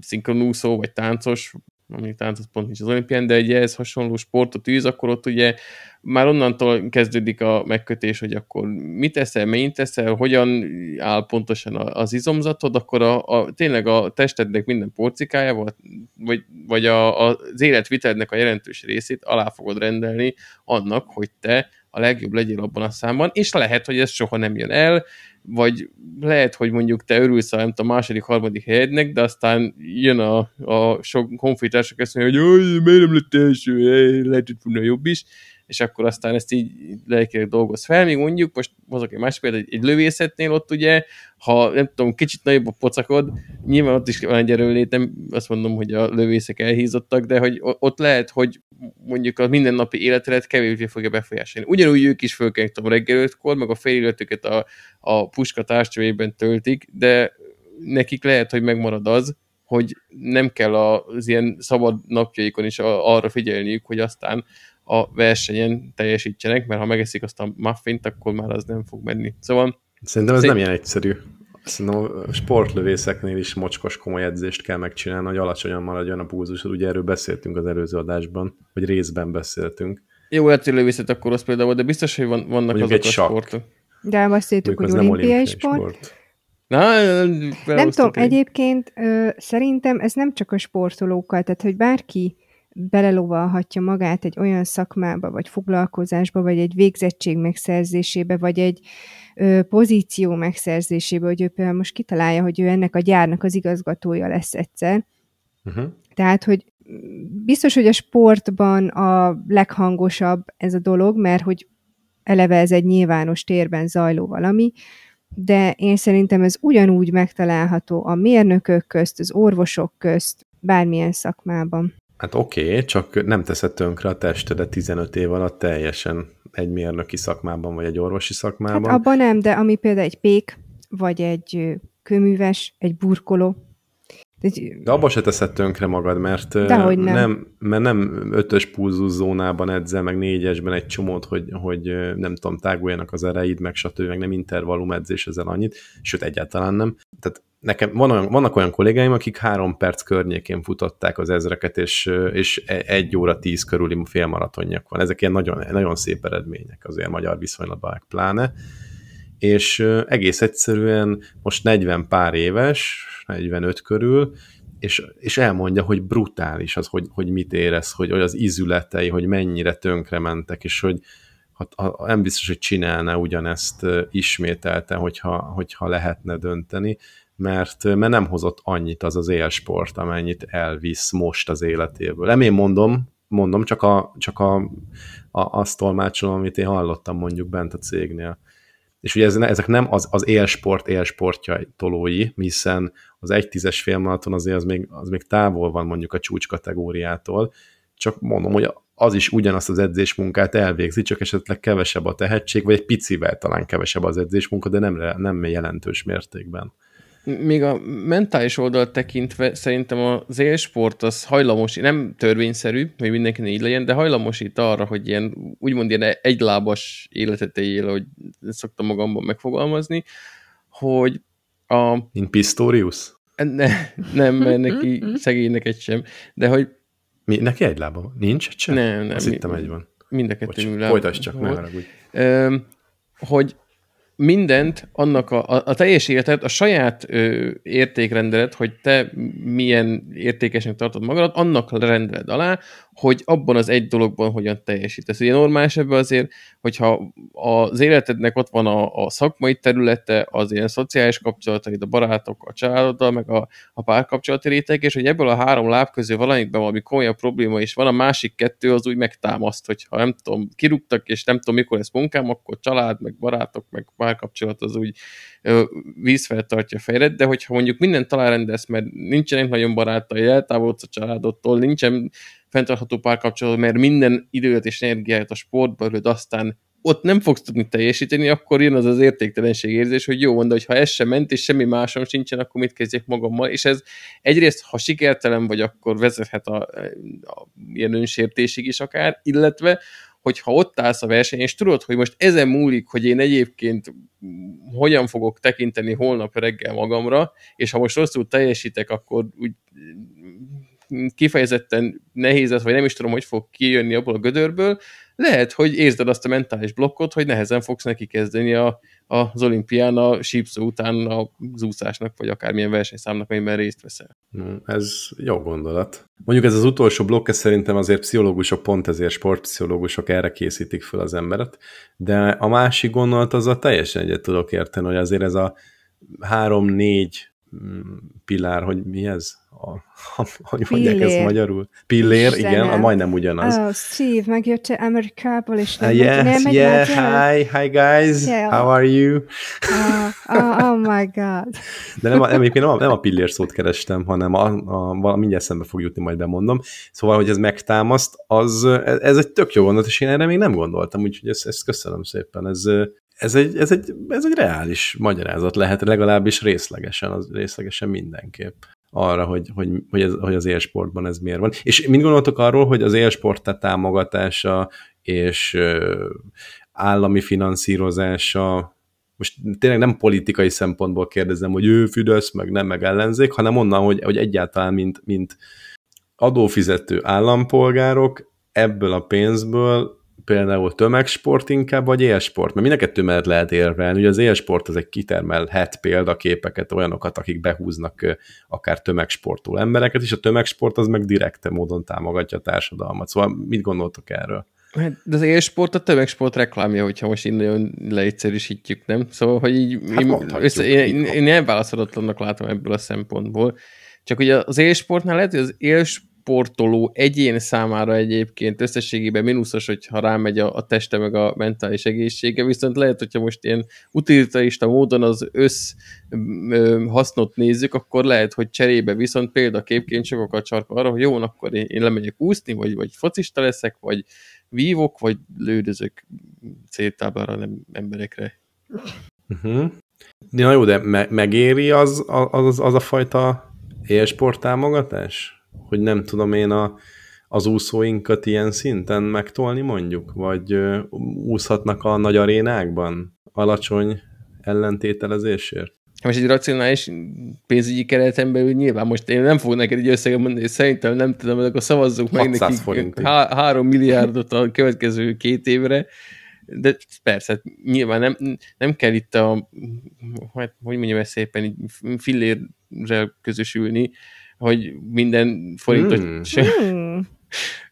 szinkronúszó, vagy táncos, ami tánc az pont nincs az olimpián, de egy ehhez hasonló sportot űz, akkor ott ugye már onnantól kezdődik a megkötés, hogy akkor mit teszel, mennyit teszel, hogyan áll pontosan az izomzatod, akkor a, a, tényleg a testednek minden porcikájával, vagy, vagy a, a, az életvitelnek a jelentős részét alá fogod rendelni annak, hogy te a legjobb legyél abban a számban, és lehet, hogy ez soha nem jön el, vagy lehet, hogy mondjuk te örülsz a, a második, harmadik helyednek, de aztán jön a, a sok konfitársak, azt mondja, hogy miért nem lett első, lehetett volna jobb is, és akkor aztán ezt így lelkileg dolgoz fel, még mondjuk, most hozok egy más példát, egy, egy lövészetnél ott ugye, ha nem tudom, kicsit nagyobb a pocakod, nyilván ott is van egy erőlét, nem azt mondom, hogy a lövészek elhízottak, de hogy ott lehet, hogy mondjuk a mindennapi életedet kevésbé fogja befolyásolni. Ugyanúgy ők is föl kell, tudom, reggel ötkor, meg a fél a, a puska tárcsövében töltik, de nekik lehet, hogy megmarad az, hogy nem kell az ilyen szabad napjaikon is arra figyelniük, hogy aztán a versenyen teljesítsenek, mert ha megeszik azt a muffint, akkor már az nem fog menni. Szóval... Szerintem ez szép... nem ilyen egyszerű. Szerintem a sportlövészeknél is mocskos komoly edzést kell megcsinálni, hogy alacsonyan maradjon a pulzus. Ugye erről beszéltünk az előző adásban, vagy részben beszéltünk. Jó, lehet, hogy lövészet akkor az például, de biztos, hogy van, vannak Mondjuk azok a sak. sportok. De beszéltük, hogy olimpiai, olimpiai sport. sport. Na, nem tudom, egyébként ö, szerintem ez nem csak a sportolókkal, tehát hogy bárki belelovalhatja magát egy olyan szakmába, vagy foglalkozásba, vagy egy végzettség megszerzésébe, vagy egy ö, pozíció megszerzésébe, hogy ő például most kitalálja, hogy ő ennek a gyárnak az igazgatója lesz egyszer. Uh-huh. Tehát, hogy biztos, hogy a sportban a leghangosabb ez a dolog, mert hogy eleve ez egy nyilvános térben zajló valami, de én szerintem ez ugyanúgy megtalálható a mérnökök közt, az orvosok közt, bármilyen szakmában. Hát oké, okay, csak nem teszed tönkre a testedet 15 év alatt teljesen egy mérnöki szakmában, vagy egy orvosi szakmában. Hát abban nem, de ami például egy pék, vagy egy kőműves, egy burkoló, de abba se teszed tönkre magad, mert nem. nem. mert nem ötös zónában edzel, meg négyesben egy csomót, hogy, hogy nem tudom, táguljanak az ereid, meg stb., meg nem intervallum edzés ezzel annyit, sőt egyáltalán nem. Tehát nekem van olyan, vannak olyan kollégáim, akik három perc környékén futották az ezreket, és, és e, egy óra tíz körüli félmaratonjak van. Ezek ilyen nagyon, nagyon szép eredmények azért magyar viszonylatban pláne és egész egyszerűen most 40 pár éves, 45 körül, és, és elmondja, hogy brutális az, hogy, hogy mit érez, hogy, hogy az izületei, hogy mennyire tönkre mentek, és hogy ha, nem biztos, hogy csinálna ugyanezt ismételte, hogyha, hogyha lehetne dönteni, mert, mert nem hozott annyit az az élsport, amennyit elvisz most az életéből. Nem én mondom, mondom, csak, a, csak a, a, azt tolmácsolom, amit én hallottam mondjuk bent a cégnél. És ugye ez, ezek nem az, az élsport élsportja tolói, hiszen az egy tízes félmaraton azért az még, az még távol van mondjuk a csúcs kategóriától, csak mondom, hogy az is ugyanazt az edzésmunkát elvégzi, csak esetleg kevesebb a tehetség, vagy egy picivel talán kevesebb az edzésmunka, de nem, nem jelentős mértékben. Még a mentális oldalt tekintve szerintem az élsport az hajlamos, nem törvényszerű, hogy mindenkinek így legyen, de hajlamosít arra, hogy ilyen úgymond ilyen egylábas életet éljél, hogy szoktam magamban megfogalmazni, hogy a... Mint Pistorius? Ne, nem, mert neki szegénynek egy sem, de hogy... Mi, neki egy lába Nincs egy sem? Nem, nem. Azt hittem egy van. Mind a kettő Folytasd csak, ne haragudj. Hogy mindent, annak a, a, a teljes életet, a saját ö, értékrendelet, hogy te milyen értékesnek tartod magadat, annak rendeled alá, hogy abban az egy dologban hogyan teljesítesz. Ugye normális ebben azért, hogyha az életednek ott van a, a szakmai területe, az ilyen szociális kapcsolataid, a barátok, a családoddal, meg a, a párkapcsolati réteg, és hogy ebből a három láb közül valamikben valami komolyabb probléma, és van a másik kettő, az úgy megtámaszt, hogy ha nem tudom, kirúgtak, és nem tudom, mikor lesz munkám, akkor család, meg barátok, meg párkapcsolat az úgy vízfel tartja fejred, de hogyha mondjuk minden találrendesz, mert nincsenek nagyon barátai, eltávolodsz a családodtól, nincsen fenntartható párkapcsolat, mert minden időt és energiát a sportba ölöd, aztán ott nem fogsz tudni teljesíteni, akkor jön az az értéktelenség érzés, hogy jó, de ha ez sem ment, és semmi másom sincsen, akkor mit kezdjek magammal, és ez egyrészt, ha sikertelen vagy, akkor vezethet a, a ilyen önsértésig is akár, illetve, hogyha ott állsz a verseny, és tudod, hogy most ezen múlik, hogy én egyébként hogyan fogok tekinteni holnap reggel magamra, és ha most rosszul teljesítek, akkor úgy kifejezetten nehéz lesz, vagy nem is tudom, hogy fog kijönni abból a gödörből, lehet, hogy érzed azt a mentális blokkot, hogy nehezen fogsz neki kezdeni a, az olimpián a sípszó után a zúszásnak, vagy akármilyen versenyszámnak, amiben részt veszel. Ez jó gondolat. Mondjuk ez az utolsó blokk, ez szerintem azért pszichológusok, pont ezért sportpszichológusok erre készítik fel az emberet, de a másik gondolat az a teljesen egyet tudok érteni, hogy azért ez a három-négy mm, pilár, hogy mi ez? a, hogy mondják ezt magyarul? Pillér, Istenem. igen, a majdnem ugyanaz. Oh, Steve, megjött Amerikából, és nem, uh, yes, nem megy yeah, hi, hi guys, yeah. how are you? Uh, oh, oh my god. De nem, nem, nem, a, nem a pillér szót kerestem, hanem a, a, a, mindjárt szembe fog jutni, majd bemondom. Szóval, hogy ez megtámaszt, az, ez egy tök jó gondolat, és én erre még nem gondoltam, úgyhogy ezt, ezt köszönöm szépen. Ez, ez egy, ez, egy, ez egy reális magyarázat lehet, legalábbis részlegesen, az részlegesen mindenképp arra, hogy, hogy, hogy, ez, hogy az élsportban ez miért van. És mit gondoltok arról, hogy az élsport támogatása és állami finanszírozása, most tényleg nem politikai szempontból kérdezem, hogy ő Fidesz, meg nem, meg ellenzék, hanem onnan, hogy, hogy egyáltalán mint, mint adófizető állampolgárok ebből a pénzből például tömegsport inkább, vagy élsport? Mert mind a kettő mellett lehet érvelni, hogy az élsport az egy kitermelhet példaképeket, olyanokat, akik behúznak akár tömegsportoló embereket, és a tömegsport az meg direkte módon támogatja a társadalmat. Szóval mit gondoltok erről? Hát, de az élsport a tömegsport reklámja, hogyha most így nagyon leegyszerűsítjük, nem? Szóval, hogy így hát én, össze, én, én elválaszolatlannak látom ebből a szempontból. Csak ugye az élsportnál lehet, hogy az élsport sportoló egyén számára egyébként összességében mínuszos, hogyha rámegy a, a teste meg a mentális egészsége, viszont lehet, hogyha most ilyen utilitarista módon az össz ö, hasznot nézzük, akkor lehet, hogy cserébe viszont példaképként sokakat csarp arra, hogy jó, akkor én, én lemegyek úszni, vagy, vagy focista leszek, vagy vívok, vagy lődözök céltáblára, nem emberekre. Uh-huh. Na jó, de me- megéri az, az, az a fajta élsport támogatás? Hogy nem tudom én a, az úszóinkat ilyen szinten megtolni mondjuk? Vagy úszhatnak a nagy arénákban alacsony ellentételezésért? Most egy racionális pénzügyi kereten belül nyilván most én nem fogok neked egy összeget mondani, és szerintem nem tudom, akkor szavazzunk meg nekik há- három milliárdot a következő két évre, de persze, nyilván nem, nem kell itt a, hát, hogy mondjam ezt szépen, fillérrel közösülni, hogy minden forintot mm. se... Mm.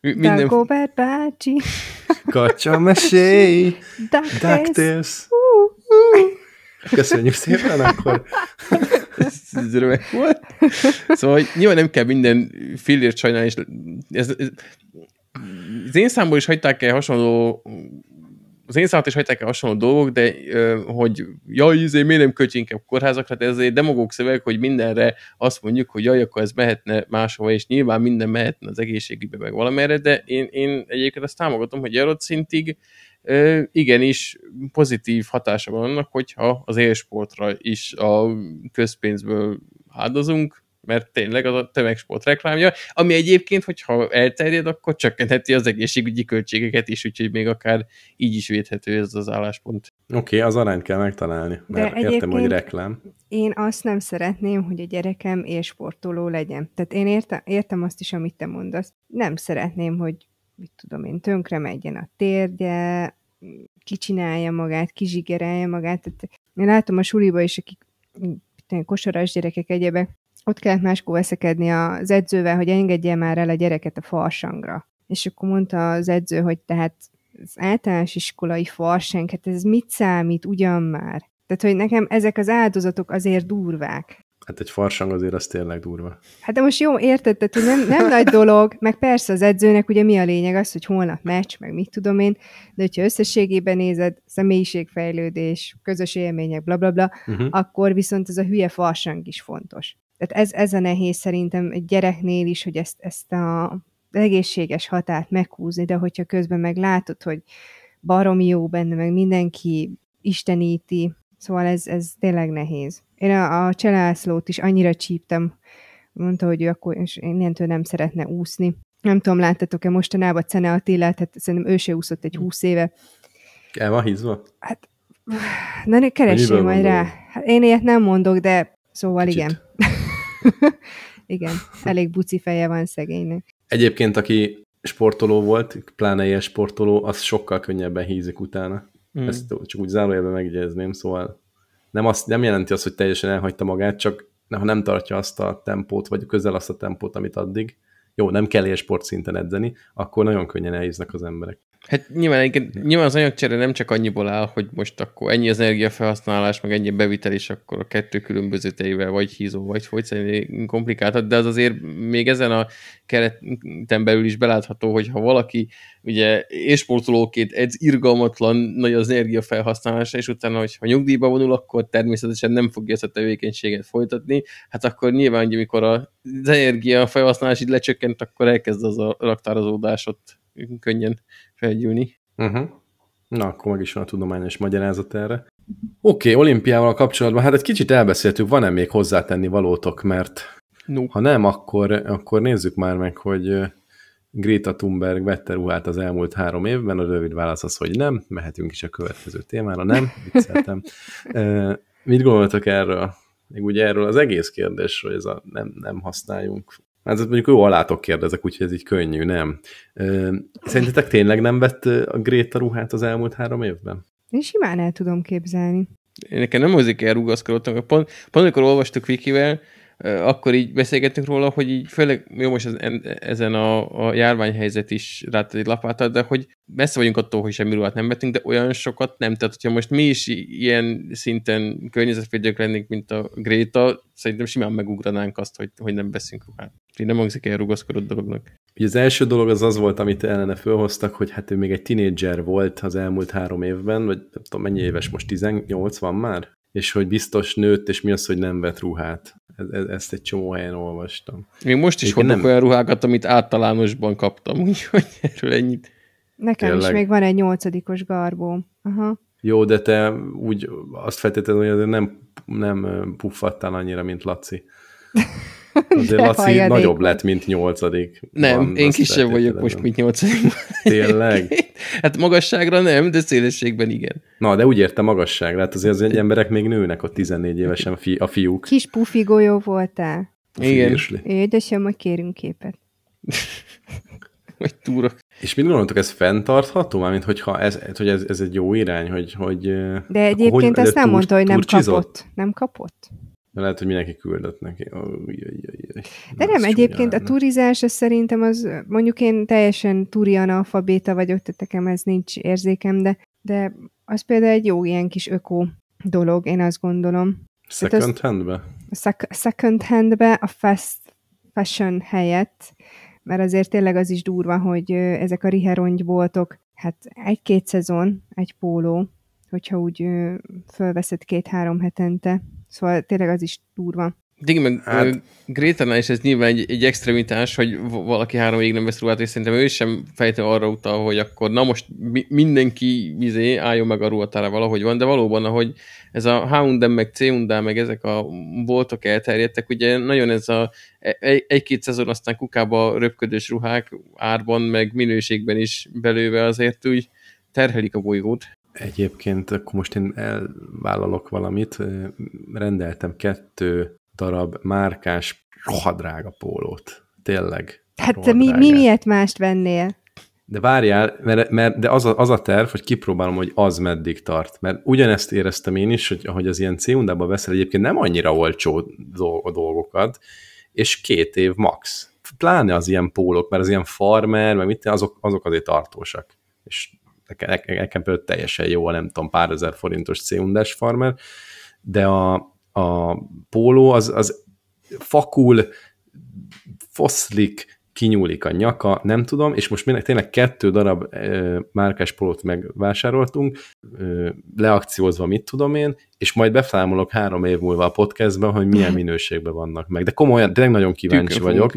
Minden... Dagobert bácsi. Kacsa mesély. DuckTales. Köszönjük szépen, akkor. ez remek volt. Szóval hogy nyilván nem kell minden fillért sajnálni, és ez, ez, az én számból is hagyták el hasonló az én számot is hagyták el hasonló dolgok, de hogy jaj, izé, miért nem költjük inkább kórházakra, de ez egy demagóg szöveg, hogy mindenre azt mondjuk, hogy jaj, akkor ez mehetne máshova, és nyilván minden mehetne az egészségügybe, meg valamire, de én, én egyébként azt támogatom, hogy adott szintig igenis pozitív hatása van annak, hogyha az élsportra is a közpénzből áldozunk, mert tényleg az a tömegsport reklámja, ami egyébként, hogyha elterjed, akkor csökkentheti az egészségügyi költségeket is, úgyhogy még akár így is védhető ez az álláspont. Oké, okay, az arányt kell megtalálni, mert De értem, hogy reklám. Én azt nem szeretném, hogy a gyerekem élsportoló legyen. Tehát én értem, értem azt is, amit te mondasz. Nem szeretném, hogy mit tudom én, tönkre megyen a térdje, kicsinálja magát, kizsigerelje magát. Tehát én látom a suliba is, akik kosaras gyerekek egyebek, ott kellett máskor veszekedni az edzővel, hogy engedje már el a gyereket a farsangra. És akkor mondta az edző, hogy tehát az általános iskolai farsang, hát ez mit számít ugyan már? Tehát, hogy nekem ezek az áldozatok azért durvák. Hát egy farsang azért az tényleg durva. Hát de most jó, érted, tehát, hogy nem, nem nagy dolog, meg persze az edzőnek ugye mi a lényeg az, hogy holnap meccs, meg mit tudom én, de hogyha összességében nézed, személyiségfejlődés, közös élmények, blablabla, bla, bla, uh-huh. akkor viszont ez a hülye farsang is fontos. Tehát ez, ez a nehéz szerintem egy gyereknél is, hogy ezt, ezt a egészséges határt meghúzni, de hogyha közben meg látod, hogy baromi jó benne, meg mindenki isteníti, szóval ez, ez tényleg nehéz. Én a, a Cselászlót is annyira csíptem, mondta, hogy ő akkor és innentől nem szeretne úszni. Nem tudom, láttatok-e mostanában Cene Attilát, hát szerintem ő se úszott egy húsz éve. El van hízva? Hát, na, keressél majd rá. Hát én ilyet nem mondok, de szóval Kicsit. igen. Igen, elég buci feje van szegénynek. Egyébként, aki sportoló volt, pláne ilyen sportoló, az sokkal könnyebben hízik utána. Mm. Ezt csak úgy zárójelben megjegyezném, szóval nem, azt, nem jelenti azt, hogy teljesen elhagyta magát, csak ha nem tartja azt a tempót, vagy közel azt a tempót, amit addig, jó, nem kell sportszinten edzeni, akkor nagyon könnyen elhíznak az emberek. Hát nyilván, nyilván az anyagcsere nem csak annyiból áll, hogy most akkor ennyi az energiafelhasználás, meg ennyi bevitel, és akkor a kettő különböző tejével, vagy hízó, vagy szerintem komplikáltat, de az azért még ezen a kereten belül is belátható, hogy ha valaki ugye élsportolóként edz irgalmatlan nagy az energiafelhasználása, és utána, hogyha nyugdíjba vonul, akkor természetesen nem fogja ezt a tevékenységet folytatni, hát akkor nyilván, hogy amikor az energiafelhasználás így lecsökkent, akkor elkezd az a raktározódás ott könnyen felgyűlni. Uh-huh. Na, akkor meg is van a tudományos magyarázat erre. Oké, okay, olimpiával kapcsolatban, hát egy kicsit elbeszéltük, van-e még hozzátenni valótok, mert no. ha nem, akkor, akkor nézzük már meg, hogy Greta Thunberg vette ruhát az elmúlt három évben, a rövid válasz az, hogy nem, mehetünk is a következő témára, nem, vicceltem. Mit gondoltak erről? Még ugye erről az egész kérdésről, ez a nem, nem használjunk Hát mondjuk jó alátok kérdezek, úgyhogy ez így könnyű, nem. Szerintetek tényleg nem vett a Gréta ruhát az elmúlt három évben? Én simán el tudom képzelni. Én nekem nem hozik el rugaszkodottam. Pont, pont amikor olvastuk Vikivel, akkor így beszélgettünk róla, hogy így főleg, jó most ezen a, a járványhelyzet is rátad egy lapátad, de hogy messze vagyunk attól, hogy semmi ruhát nem vettünk, de olyan sokat nem. Tehát, hogyha most mi is ilyen szinten környezetvédők lennénk, mint a Gréta, szerintem simán megugranánk azt, hogy, hogy nem veszünk ruhát. Így nem hangzik el rugaszkodott dolognak. Ugye az első dolog az az volt, amit ellene fölhoztak, hogy hát ő még egy tinédzser volt az elmúlt három évben, vagy nem tudom mennyi éves most, 18 van már? És hogy biztos nőtt, és mi az, hogy nem vett ruhát. E-, ezt egy csomó helyen olvastam. Még most is hordok nem... olyan ruhákat, amit általánosban kaptam, úgyhogy erről ennyit. Nekem Tényleg. is még van egy nyolcadikos garbóm. Aha. Jó, de te úgy azt feltétlenül, hogy azért nem, nem puffattál annyira, mint Laci. Azért Laci hajadék. nagyobb lett, mint nyolcadik. Nem, van, én kisebb vagyok most, mint nyolcadik. Tényleg? hát magasságra nem, de szélességben igen. Na, de úgy érte magasságra, hát azért az emberek még nőnek ott 14 évesen fi, a fiúk. Kis pufi golyó voltál. Igen. Édesem, majd kérünk képet. Vagy túrok. És mit gondoltok, ez fenntartható? Mármint, hogyha ez, hogy ez, ez egy jó irány, hogy... hogy De egyébként hogy, ezt nem mondta, hogy nem kapott. Nem kapott? De lehet, hogy mindenki küldött neki. Oh, jaj, jaj, jaj. De nem, egyébként a turizás, az szerintem az, mondjuk én teljesen turi analfabéta vagyok, tehát nekem ez nincs érzékem, de, de az például egy jó ilyen kis öko dolog, én azt gondolom. Second handbe? Szek- second handbe a fast fashion helyett, mert azért tényleg az is durva, hogy ezek a riheronyboltok, hát egy-két szezon, egy póló, hogyha úgy fölveszed két-három hetente, Szóval tényleg az is durva. Igen, meg hát... Grétánál is ez nyilván egy, egy extremitás, hogy valaki három évig nem vesz ruhát, és szerintem ő sem fejtő arra utal, hogy akkor na most mi, mindenki vizé álljon meg a ruhatára valahogy van, de valóban, ahogy ez a H&M meg c meg ezek a boltok elterjedtek, ugye nagyon ez a egy, egy-két szezon aztán kukába röpködős ruhák árban, meg minőségben is belőve azért úgy terhelik a bolygót. Egyébként akkor most én elvállalok valamit, rendeltem kettő darab márkás rohadrága pólót. Tényleg. Hát mi, mi miért mást vennél? De várjál, mert, mert de az a, az a terv, hogy kipróbálom, hogy az meddig tart. Mert ugyanezt éreztem én is, hogy ahogy az ilyen c veszel egyébként nem annyira olcsó dolgokat, és két év max. Pláne az ilyen pólok, mert az ilyen farmer, meg mit, azok, azok azért tartósak. És nekem, nekem például teljesen jó a nem tudom, pár ezer forintos c farmer, de a, a póló az, az fakul, foszlik, kinyúlik a nyaka, nem tudom, és most minek tényleg kettő darab e, márkás pólót megvásároltunk, e, leakciózva mit tudom én, és majd beszámolok három év múlva a podcastben, hogy milyen minőségben vannak meg. De komolyan, tényleg nagyon kíváncsi Tükön vagyok.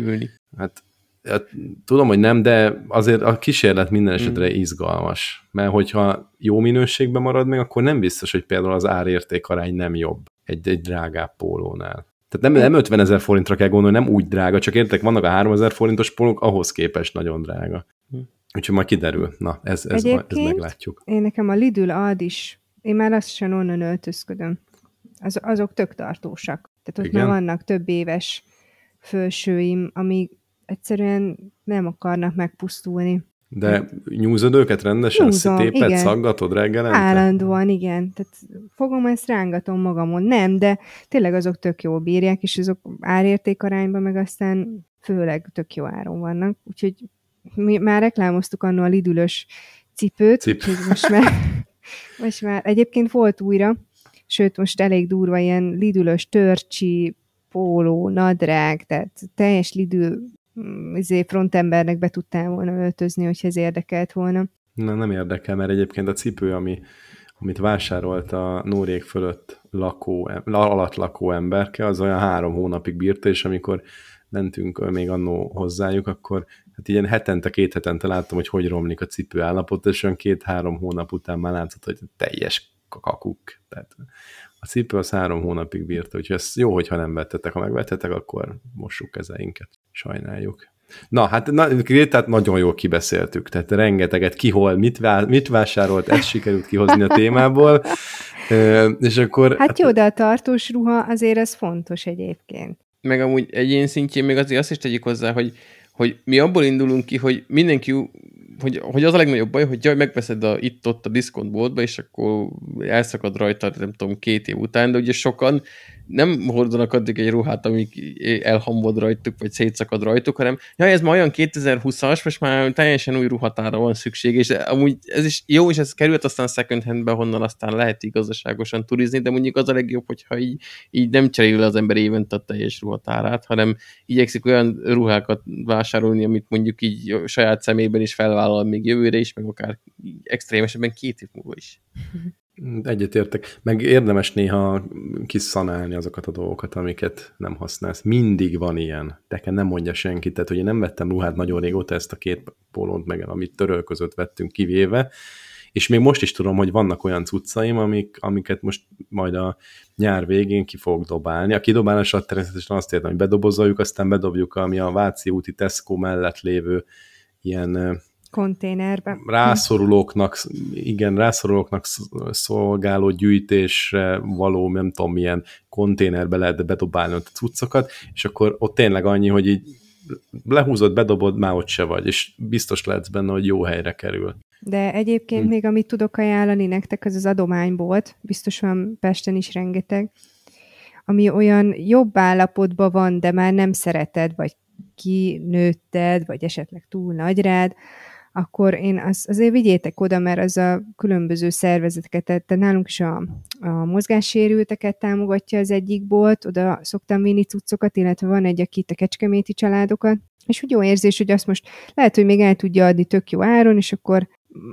Hát, tudom, hogy nem, de azért a kísérlet minden esetre mm. izgalmas. Mert hogyha jó minőségben marad meg, akkor nem biztos, hogy például az árérték arány nem jobb egy, egy drágább pólónál. Tehát nem, nem 50 ezer forintra kell gondolni, nem úgy drága, csak értek, vannak a 3 ezer forintos pólók, ahhoz képest nagyon drága. Hm. Úgyhogy majd kiderül. Na, ez, ez, ma, ez meglátjuk. én nekem a Lidl ad is, én már lassan onnan öltözködöm. Az, azok tök tartósak. Tehát ott Igen? már vannak több éves fölsőim, ami egyszerűen nem akarnak megpusztulni. De nyúzod őket rendesen, Nyúzom, szétéped, igen. szaggatod reggelente? Állandóan, igen. Tehát fogom, ezt rángatom magamon. Nem, de tényleg azok tök jól bírják, és azok árérték arányban meg aztán főleg tök jó áron vannak. Úgyhogy mi már reklámoztuk annó a lidülös cipőt, Cip. úgyhogy most már, most már egyébként volt újra, sőt most elég durva ilyen lidülös törcsi, póló, nadrág, tehát teljes mm, izé frontembernek be tudtál volna öltözni, hogyha ez érdekelt volna. Na, nem érdekel, mert egyébként a cipő, ami, amit vásárolt a Nórék fölött lakó, alatt lakó emberke, az olyan három hónapig bírta, és amikor mentünk még annó hozzájuk, akkor hát ilyen hetente, két hetente láttam, hogy hogy romlik a cipő állapot, és olyan két-három hónap után már látszott, hogy teljes kakuk. Tehát a cipő az három hónapig bírta, úgyhogy ez jó, hogyha nem vettetek. Ha megvettetek, akkor mossuk kezeinket. Sajnáljuk. Na, hát na, Grétát nagyon jól kibeszéltük, tehát rengeteget ki hol, mit, vá, mit vásárolt, ezt sikerült kihozni a témából, e, és akkor... Hát jó, de a tartós ruha azért ez fontos egyébként. Meg amúgy egyén szintjén még azért azt is tegyük hozzá, hogy, hogy mi abból indulunk ki, hogy mindenki hogy, hogy az a legnagyobb baj, hogy jaj, megveszed a, itt-ott a diszkontboltba, és akkor elszakad rajta, nem tudom, két év után, de ugye sokan nem hordanak addig egy ruhát, amíg elhambod rajtuk, vagy szétszakad rajtuk, hanem ja, ez ma olyan 2020-as, most már teljesen új ruhatára van szükség, és amúgy ez is jó, és ez került aztán second handbe, honnan aztán lehet igazságosan turizni, de mondjuk az a legjobb, hogyha így, így nem cserél az ember évente a teljes ruhatárát, hanem igyekszik olyan ruhákat vásárolni, amit mondjuk így saját szemében is felvállal még jövőre is, meg akár extrém esetben két év múlva is. Egyetértek. Meg érdemes néha kiszanálni azokat a dolgokat, amiket nem használsz. Mindig van ilyen. Teken nem mondja senki. Tehát, hogy én nem vettem ruhát nagyon régóta, ezt a két pólót meg, amit töröl között vettünk kivéve, és még most is tudom, hogy vannak olyan cuccaim, amik, amiket most majd a nyár végén ki fogok dobálni. A kidobálásat természetesen azt értem, hogy bedobozoljuk, aztán bedobjuk, ami a Váci úti Tesco mellett lévő ilyen konténerbe. Rászorulóknak, igen, rászorulóknak szolgáló gyűjtésre való, nem tudom, milyen konténerbe lehet bedobálni a cuccokat, és akkor ott tényleg annyi, hogy így lehúzod, bedobod, már ott se vagy, és biztos lehetsz benne, hogy jó helyre kerül. De egyébként hm. még amit tudok ajánlani nektek, az az adománybolt, biztos van Pesten is rengeteg, ami olyan jobb állapotban van, de már nem szereted, vagy kinőtted, vagy esetleg túl nagy rád, akkor én az, azért vigyétek oda, mert az a különböző szervezeteket, tehát nálunk is a, a mozgássérülteket támogatja az egyik bolt, oda szoktam vinni cuccokat, illetve van egy, aki a kecskeméti családokat, és úgy jó érzés, hogy azt most lehet, hogy még el tudja adni tök jó áron, és akkor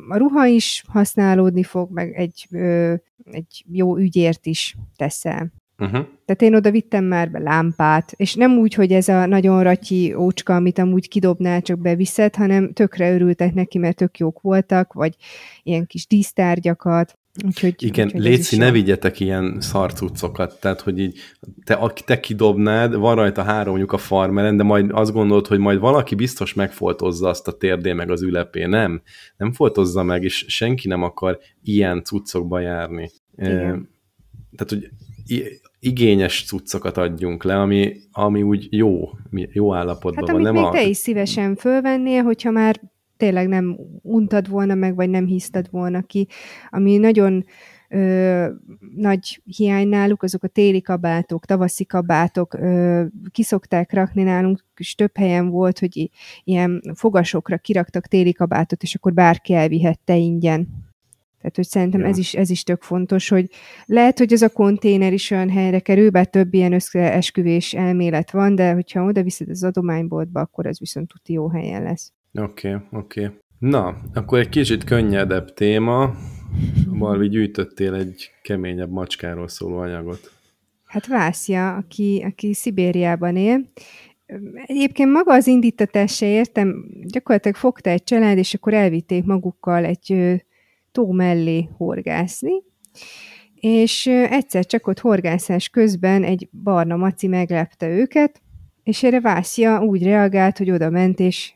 a ruha is használódni fog, meg egy, ö, egy jó ügyért is teszel. Uh-huh. Tehát én oda vittem már be lámpát, és nem úgy, hogy ez a nagyon ratyi ócska, amit amúgy kidobnál, csak beviszed, hanem tökre örültek neki, mert tök jók voltak, vagy ilyen kis dísztárgyakat, Úgyhogy, Igen, úgyhogy Léci, ne vigyetek ilyen szarcucokat, tehát, hogy így te, te kidobnád, van rajta három lyuk a farmeren, de majd azt gondolod, hogy majd valaki biztos megfoltozza azt a térdé meg az ülepé. Nem, nem foltozza meg, és senki nem akar ilyen cuccokba járni. Igen. Tehát, hogy igényes cuccokat adjunk le, ami, ami úgy jó, jó állapotban hát, van. Nem még a... te is szívesen fölvennél, hogyha már tényleg nem untad volna meg, vagy nem hiszted volna ki. Ami nagyon ö, nagy hiány náluk, azok a téli kabátok, tavaszi kabátok, ö, kiszokták rakni nálunk, és több helyen volt, hogy ilyen fogasokra kiraktak téli kabátot, és akkor bárki elvihette ingyen tehát, hogy szerintem ja. ez, is, ez is tök fontos, hogy lehet, hogy ez a konténer is olyan helyre kerül, bár több ilyen összeesküvés elmélet van, de hogyha oda viszed az adományboltba, akkor ez viszont tuti jó helyen lesz. Oké, okay, oké. Okay. Na, akkor egy kicsit könnyedebb téma. Balvi, gyűjtöttél egy keményebb macskáról szóló anyagot. Hát Vászja, aki, aki Szibériában él, Egyébként maga az indítatás se értem, gyakorlatilag fogta egy család, és akkor elvitték magukkal egy tó mellé horgászni, és egyszer csak ott horgászás közben egy barna maci meglepte őket, és erre Vászja úgy reagált, hogy oda ment és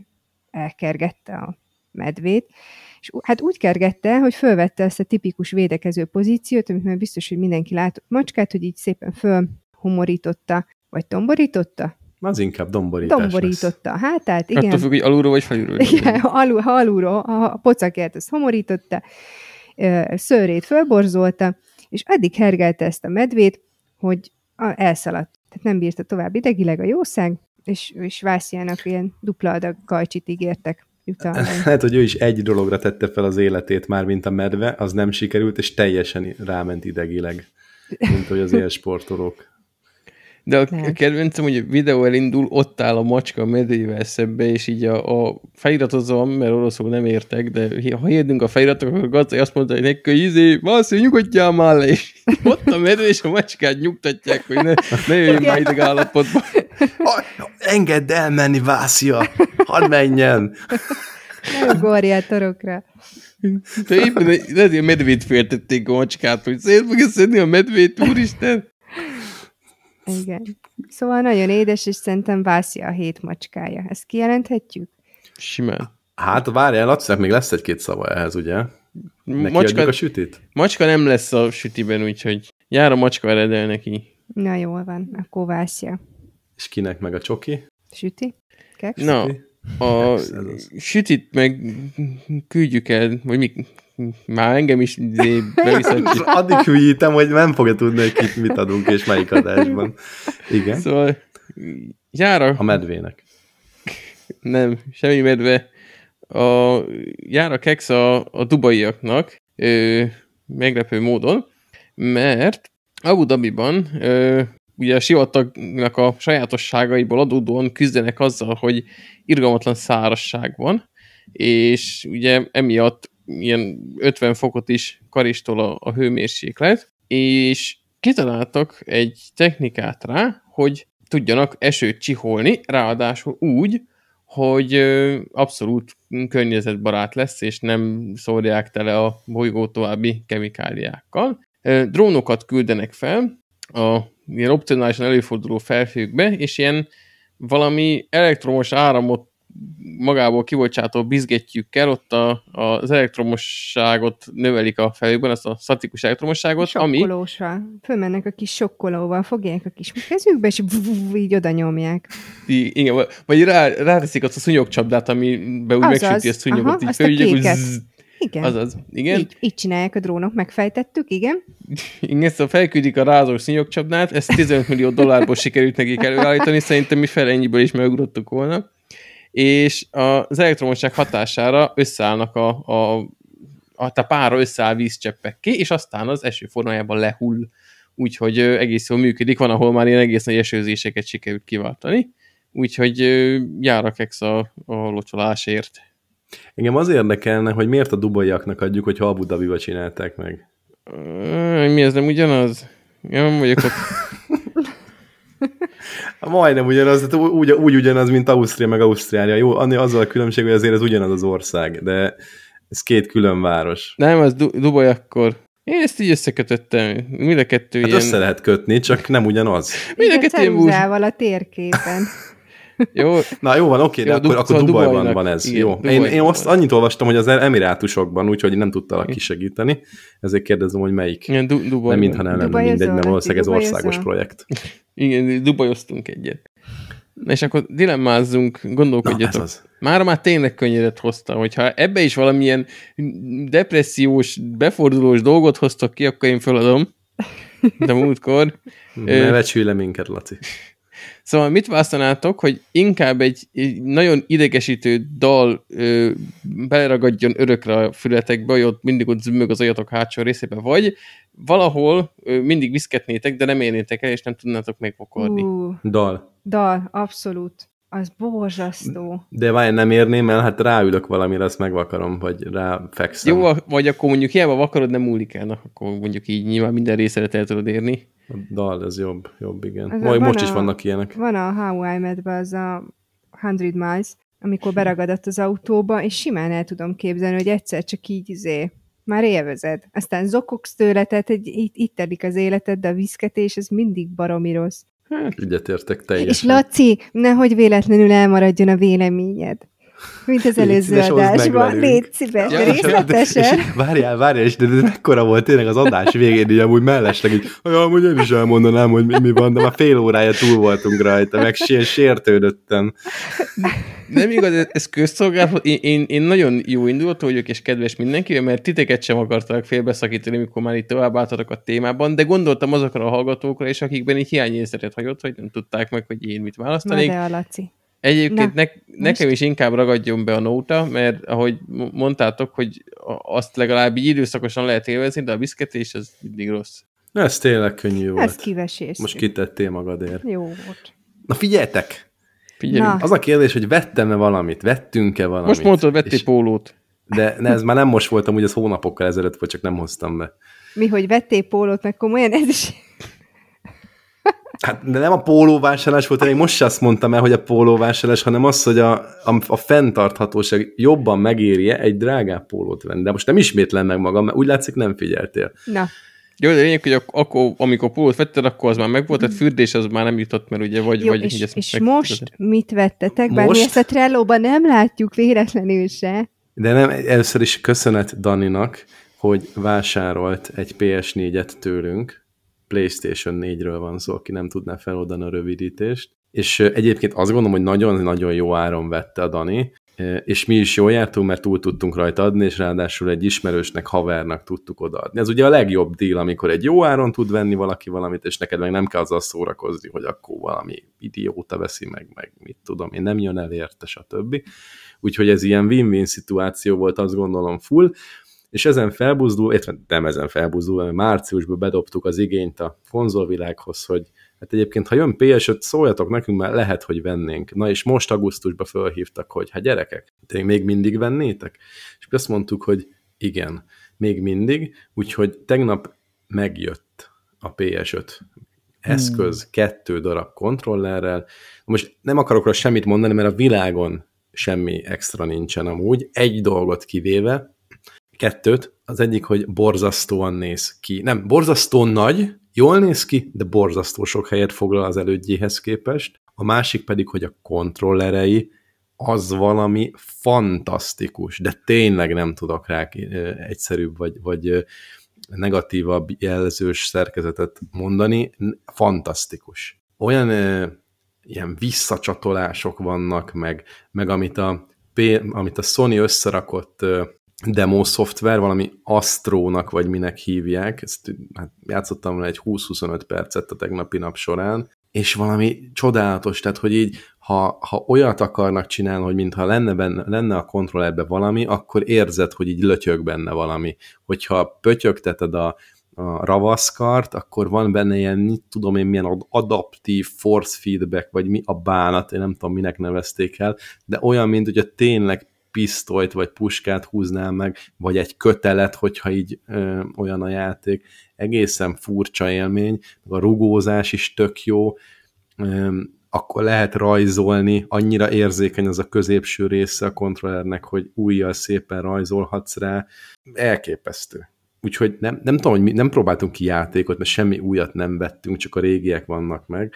elkergette a medvét, és hát úgy kergette, hogy fölvette ezt a tipikus védekező pozíciót, amit már biztos, hogy mindenki látott macskát, hogy így szépen fölhumorította, vagy tomborította? Az inkább domborítás domborította a hátát, igen. Attól függ, hogy alulról vagy felülről. Igen, alul, ha alulról, a pocakját azt homorította, szőrét fölborzolta, és addig hergelte ezt a medvét, hogy elszaladt. Tehát nem bírta tovább idegileg a jószág, és, és Vásziának ilyen dupla adag kajcsit ígértek jutalmány. Lehet, hogy ő is egy dologra tette fel az életét már, mint a medve, az nem sikerült, és teljesen ráment idegileg, mint hogy az élsportolók. De a Lehet. kedvencem, hogy a videó elindul, ott áll a macska a medvével szembe, és így a, a feliratozó, mert oroszul nem értek, de ha hirdünk a feliratok, akkor Gacai azt mondta, hogy neki, hogy izé, Vaszi, nyugodjál már le, és ott a medve és a macskát nyugtatják, hogy ne, ne jöjjön már ideg állapotba. Engedd elmenni, Vászia! Hadd menjen! Ne ugorj el torokra. De éppen a medvét féltették a macskát, hogy szét fogja szedni a medvét, úristen. Igen. Szóval nagyon édes, és szerintem Vászia a hét macskája. Ezt kijelenthetjük? Simán. Hát várjál, Lacinak még lesz egy-két szava ehhez, ugye? Neki Macska, a sütit? macska nem lesz a sütiben, úgyhogy jár a macska eredel neki. Na jól van, akkor Vászia. És kinek meg a csoki? Süti? Keks? Na, a Ez az. sütit meg küldjük el, vagy mi, már engem is izé beviszett. Addig hülyítem, hogy nem fogja tudni, hogy kit mit adunk, és melyik adásban. Igen. Szóval jár a, A medvének. nem, semmi medve, a, jár a keks a, a dubaiaknak, ö, meglepő módon, mert Abu Dhabiban ö, ugye a sivatagnak a sajátosságaiból adódóan küzdenek azzal, hogy irgalmatlan szárazság van, és ugye emiatt ilyen 50 fokot is karistol a, a hőmérséklet, és kitaláltak egy technikát rá, hogy tudjanak esőt csiholni, ráadásul úgy, hogy abszolút környezetbarát lesz, és nem szórják tele a bolygó további kemikáliákkal. Drónokat küldenek fel a ilyen opcionálisan előforduló felhőkbe, és ilyen valami elektromos áramot magából kibocsátó bizgetjükkel ott a, az elektromosságot növelik a felhőkben, azt a statikus elektromosságot, ami Sokkolósval. Fölmennek a kis sokkolóval, fogják a kis kezükbe, és így oda nyomják. Igen, vagy- rá, ráteszik azt a szúnyogcsapdát, amiben úgy Azaz. megsüti a szúnyogot, Aha, így azt a fölügyek, hogy kéket. zzz, Igen. azaz, igen. Így, így csinálják a drónok, megfejtettük, igen. Igen, szóval felküldik a rázós szúnyogcsapdát, ezt 15 millió dollárból sikerült nekik előállítani, szerintem mi fel ennyiből is megugrottuk volna. És az elektromosság hatására összeállnak a, a, a, a pára összeáll vízcseppekké, és aztán az eső formájában lehull. Úgyhogy egész jól működik, van, ahol már ilyen egész nagy esőzéseket sikerült kiváltani. Úgyhogy jár a keksz a, a locsolásért. Engem az érdekelne, hogy miért a dubaiaknak adjuk, hogyha Abu Dhabiba csinálták meg. Mi ez nem ugyanaz? Én nem vagyok ott. Majdnem ugyanaz, tehát úgy, úgy ugyanaz, mint Ausztria meg Ausztrália. Jó, annyi azzal a különbség, hogy azért ez ugyanaz az ország, de ez két külön város. Nem, az du- Dubaj akkor. Én ezt így összekötöttem. Mind a kettő Hát ilyen... össze lehet kötni, csak nem ugyanaz. Mind a kettő ilyen bús... a térképen. Jó, Na jó van, oké, de Jó, akkor, Du- akkor szóval Dubajban Dubajnak. van ez. Igen, jó. Én, Dubajban én azt annyit olvastam, hogy az Emirátusokban, úgyhogy nem tudtalak kisegíteni, ezért kérdezem, hogy melyik. ilyen du- Dubaj. Nem mintha nem lenne mindegy, mert Laci, valószínűleg ez országos projekt. Igen, Dubajoztunk egyet. Na és akkor dilemmázzunk, Na, ez gondolkodjatok. az. Már már tényleg könnyeret hozta, hogyha ebbe is valamilyen depressziós, befordulós dolgot hoztok ki, akkor én feladom. De múltkor. Ne becsülj le minket, Laci. Szóval mit választanátok, hogy inkább egy, egy nagyon idegesítő dal ö, beleragadjon örökre a fületekbe, hogy ott mindig ott zümmög az ajatok hátsó részébe, vagy valahol ö, mindig viszketnétek, de nem érnétek el, és nem tudnátok megpokorni. Uh. Dal. dal, abszolút. Az borzasztó. De várj, nem érném el, hát ráülök valamire, azt megvakarom, vagy ráfekszem. Jó, vagy akkor mondjuk hiába vakarod, nem múlik el, na, akkor mondjuk így nyilván minden részre el tudod érni. A dal, ez jobb, jobb, igen. Ez Majd most is a- vannak ilyenek. Van a How I Met az a 100 Miles, amikor beragadott az autóba, és simán el tudom képzelni, hogy egyszer csak így izé, már élvezed. Aztán zokogsz tőle, tehát egy, itt, itt telik az életed, de a viszketés, ez mindig baromi rossz. Egyetértek És teljesen. Laci, nehogy véletlenül elmaradjon a véleményed. Mint az előző adásban. Légy szíves, Ja, de és- részletesen. És, várjál, várjál, és de, de mekkora volt tényleg az adás végén, így amúgy mellesleg, így, ja, amúgy én is elmondanám, hogy mi, mi van, de már fél órája túl voltunk rajta, meg sér, sértődöttem. Nem igaz, ez, közszolgálat. Én, én, én nagyon jó indulatú vagyok, és kedves mindenki, mert titeket sem akartak félbeszakítani, mikor már itt továbbálltatok a témában, de gondoltam azokra a hallgatókra, és akikben egy hiányérzetet hagyott, hogy nem tudták meg, hogy én mit Na választanék. de a Laci. Egyébként Na, ne, nekem is inkább ragadjon be a nóta, mert ahogy mondtátok, hogy azt legalább így időszakosan lehet élvezni, de a biszketés az mindig rossz. Ez tényleg könnyű Ez volt. kivesés. Most kitettél magadért. Jó volt. Na figyeljetek! Figyelünk. Na. Az a kérdés, hogy vettem-e valamit, vettünk-e valamit. Most mondtad, vettél És- pólót. De ne, ez már nem most voltam, úgy ez hónapokkal ezelőtt volt, csak nem hoztam be. Mi, hogy vettél pólót, meg komolyan, ez is... Hát de nem a pólóvásárlás volt, én most se azt mondtam el, hogy a pólóvásárlás, hanem az, hogy a, a, a fenntarthatóság jobban megéri egy drágább pólót venni. De most nem ismétlem meg magam, mert úgy látszik nem figyeltél. Na, Jó, de lényeg, hogy ak- akkor, amikor pólót vetted, akkor az már megvolt, tehát fürdés az már nem jutott, mert ugye vagy... jó, vagy és, ezt és meg- most mit vettetek? Bár mi Most? ezt a Trello-ban nem látjuk véletlenül se. De nem, először is köszönet Daninak, hogy vásárolt egy PS4-et tőlünk. PlayStation 4-ről van szó, aki nem tudná feloldani a rövidítést. És egyébként azt gondolom, hogy nagyon-nagyon jó áron vette a Dani, és mi is jól jártunk, mert túl tudtunk rajta adni, és ráadásul egy ismerősnek, havernak tudtuk odaadni. Ez ugye a legjobb deal, amikor egy jó áron tud venni valaki valamit, és neked meg nem kell azzal szórakozni, hogy akkor valami idióta veszi meg, meg mit tudom én, nem jön el érte, stb. Úgyhogy ez ilyen win-win szituáció volt, azt gondolom full, és ezen felbuzdul, illetve nem ezen felbuzdul, mert márciusban bedobtuk az igényt a konzolvilághoz, hogy hát egyébként, ha jön PS5, szóljatok nekünk, mert lehet, hogy vennénk. Na és most augusztusban fölhívtak, hogy hát gyerekek, te még mindig vennétek? És azt mondtuk, hogy igen, még mindig, úgyhogy tegnap megjött a PS5 eszköz, kettő darab kontrollerrel. Most nem akarok rá semmit mondani, mert a világon semmi extra nincsen amúgy, egy dolgot kivéve, kettőt, az egyik, hogy borzasztóan néz ki. Nem, borzasztóan nagy, jól néz ki, de borzasztó sok helyet foglal az elődjéhez képest. A másik pedig, hogy a kontrollerei az valami fantasztikus, de tényleg nem tudok rá egyszerűbb vagy, vagy negatívabb jelzős szerkezetet mondani, fantasztikus. Olyan ilyen visszacsatolások vannak, meg, meg amit, a, amit a Sony összerakott demo szoftver, valami Astrónak, vagy minek hívják, ezt hát játszottam egy 20-25 percet a tegnapi nap során, és valami csodálatos, tehát hogy így, ha, ha olyat akarnak csinálni, hogy mintha lenne, benne, lenne a kontrollerben valami, akkor érzed, hogy így lötyög benne valami. Hogyha pötyögteted a, a ravaszkart, akkor van benne ilyen, mit tudom én, milyen ad- adaptív force feedback, vagy mi a bánat, én nem tudom, minek nevezték el, de olyan, mint hogyha tényleg pisztolyt vagy puskát húznál meg, vagy egy kötelet, hogyha így ö, olyan a játék. Egészen furcsa élmény, a rugózás is tök jó, ö, akkor lehet rajzolni, annyira érzékeny az a középső része a kontrollernek, hogy újjal szépen rajzolhatsz rá. Elképesztő. Úgyhogy nem, nem tudom, hogy mi, nem próbáltunk ki játékot, mert semmi újat nem vettünk, csak a régiek vannak meg,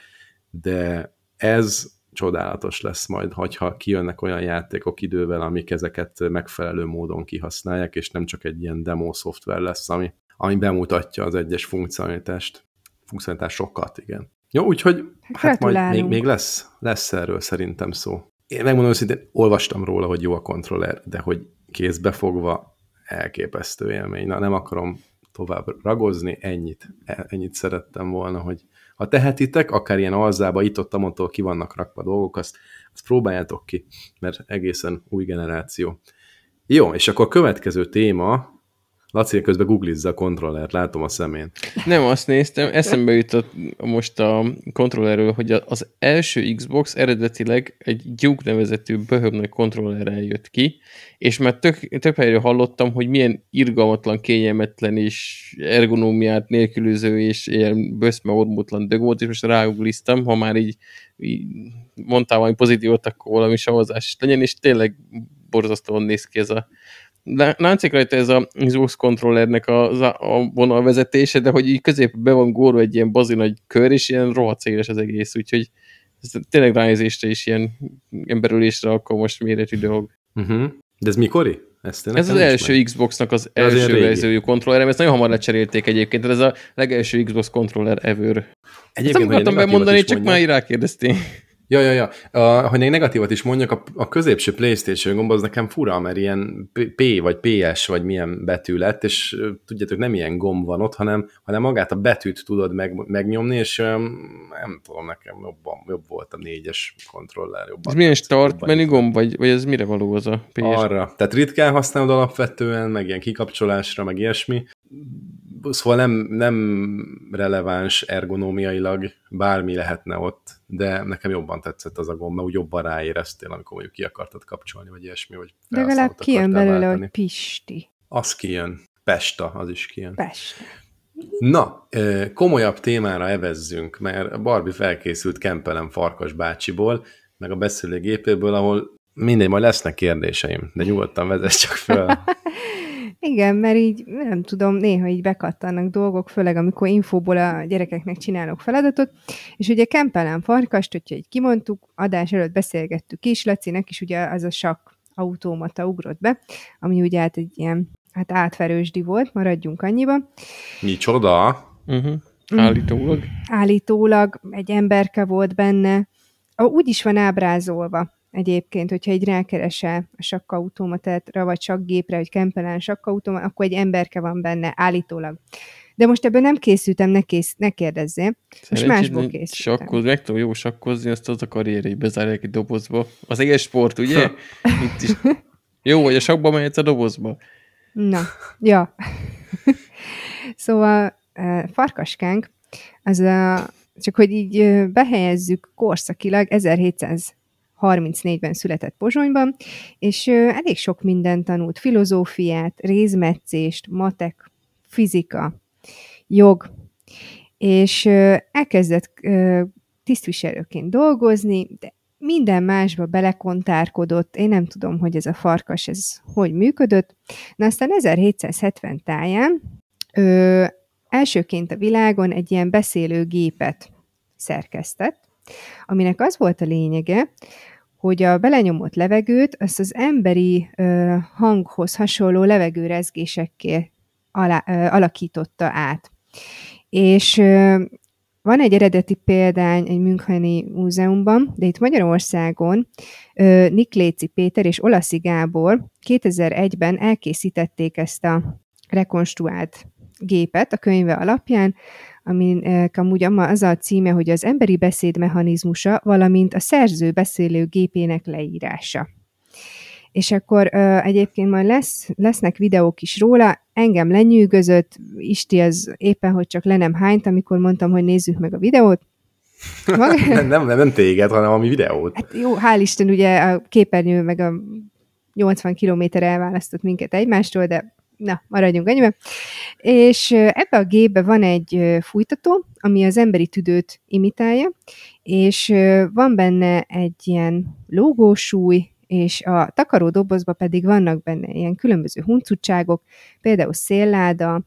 de ez csodálatos lesz majd, hogyha kijönnek olyan játékok idővel, amik ezeket megfelelő módon kihasználják, és nem csak egy ilyen demo szoftver lesz, ami, ami bemutatja az egyes funkcionalitást. Funkcionalitásokat, igen. Jó, úgyhogy hát majd még, még lesz, lesz erről szerintem szó. Én megmondom őszintén, olvastam róla, hogy jó a kontroller, de hogy kézbe fogva elképesztő élmény. Na, nem akarom tovább ragozni, ennyit, ennyit szerettem volna, hogy ha tehetitek, akár ilyen alzába, itt ott amondtól ki vannak rakva dolgok, azt, azt próbáljátok ki, mert egészen új generáció. Jó, és akkor a következő téma, Laci közben googlizza a kontrollert, látom a szemén. Nem, azt néztem, eszembe jutott most a kontrollerről, hogy az első Xbox eredetileg egy Duke nevezetű böhöm nagy kontrollerrel jött ki, és már tök, több helyről hallottam, hogy milyen irgalmatlan, kényelmetlen és ergonómiát nélkülöző és ilyen böszme ormótlan dög volt, és most ráugliztam, ha már így, így mondtál valami pozitívot, akkor valami savazás legyen, és tényleg borzasztóan néz ki ez a Látszik rajta ez a Xbox kontrollernek a, a vonalvezetése, de hogy így közép be van górva egy ilyen bazi nagy kör, és ilyen rohadt széles az egész, úgyhogy Ez tényleg ránézésre is ilyen emberülésre akkor most méretű dolog. Uh-huh. De ez mikori? Ezt ez az első meg. Xbox-nak az ez első verziójú kontrollerem, ezt nagyon hamar lecserélték egyébként, tehát ez a legelső Xbox kontroller ever. Egyébként, ezt akartam bemondani, csak már rákérdeztél. Ja, ja, ja. Uh, hogy még negatívat is mondjak, a, a középső PlayStation gomb az nekem fura, mert ilyen P vagy PS vagy milyen betű lett, és tudjátok, nem ilyen gomb van ott, hanem, hanem magát a betűt tudod meg, megnyomni, és nem tudom, nekem jobban, jobb volt a négyes kontroller. Jobban ez milyen start menü gomb, vagy, vagy ez mire való az a PS? Arra. Tehát ritkán használod alapvetően, meg ilyen kikapcsolásra, meg ilyesmi szóval nem, nem releváns ergonómiailag, bármi lehetne ott, de nekem jobban tetszett az a gomb, mert úgy jobban ráéreztél, amikor mondjuk ki akartad kapcsolni, vagy ilyesmi, vagy De legalább kijön belőle, váltani. hogy Pisti. Az kijön. Pesta, az is kijön. Pesta. Na, komolyabb témára evezzünk, mert Barbie felkészült Kempelem Farkas bácsiból, meg a beszélőgépéből, ahol mindegy, majd lesznek kérdéseim, de nyugodtan vezess csak fel. Igen, mert így nem tudom, néha így bekattanak dolgok, főleg amikor infóból a gyerekeknek csinálok feladatot, és ugye Kempelen Farkast, hogyha így kimondtuk, adás előtt beszélgettük is, Lacinek is ugye az a sakk automata ugrott be, ami ugye hát egy ilyen hát átverősdi volt, maradjunk annyiba. Micsoda? Uh-huh. Állítólag. Állítólag egy emberke volt benne. Úgy is van ábrázolva egyébként, hogyha egy rákeresel a sakkautomatára, vagy sakkgépre, vagy kempelen sakkautomat, akkor egy emberke van benne, állítólag. De most ebből nem készültem, ne, kész, ne kérdezzél. Most másból készültem. Sakkoz, meg tudom jó sakkozni, azt az a karrierét bezárják egy dobozba. Az egész sport, ugye? Itt is. Jó, hogy a sakba mehetsz a dobozba. Na, ja. szóval farkaskánk, az a, csak hogy így behelyezzük korszakilag 1700 34-ben született Pozsonyban, és elég sok mindent tanult, filozófiát, rézmetszést, matek, fizika, jog, és elkezdett tisztviselőként dolgozni, de minden másba belekontárkodott, én nem tudom, hogy ez a farkas, ez hogy működött. Na aztán 1770 táján ö, elsőként a világon egy ilyen beszélőgépet szerkesztett, aminek az volt a lényege, hogy a belenyomott levegőt azt az emberi ö, hanghoz hasonló levegőrezgésekkel alá, ö, alakította át. És ö, van egy eredeti példány egy Müncheni múzeumban, de itt Magyarországon ö, Nikléci Péter és Olaszi Gábor 2001-ben elkészítették ezt a rekonstruált gépet a könyve alapján, aminek amúgy az a címe, hogy az emberi beszéd mechanizmusa, valamint a szerző beszélő gépének leírása. És akkor ö, egyébként majd lesz, lesznek videók is róla, engem lenyűgözött, Isti az éppen, hogy csak le nem hányt, amikor mondtam, hogy nézzük meg a videót. Nem, nem, nem téged, hanem a mi videót. Hát jó, hál' Isten, ugye a képernyő meg a 80 kilométer elválasztott minket egymástól, de na, maradjunk ennyiben. És ebbe a gépbe van egy fújtató, ami az emberi tüdőt imitálja, és van benne egy ilyen lógósúly, és a takaró dobozba pedig vannak benne ilyen különböző huncutságok, például szélláda,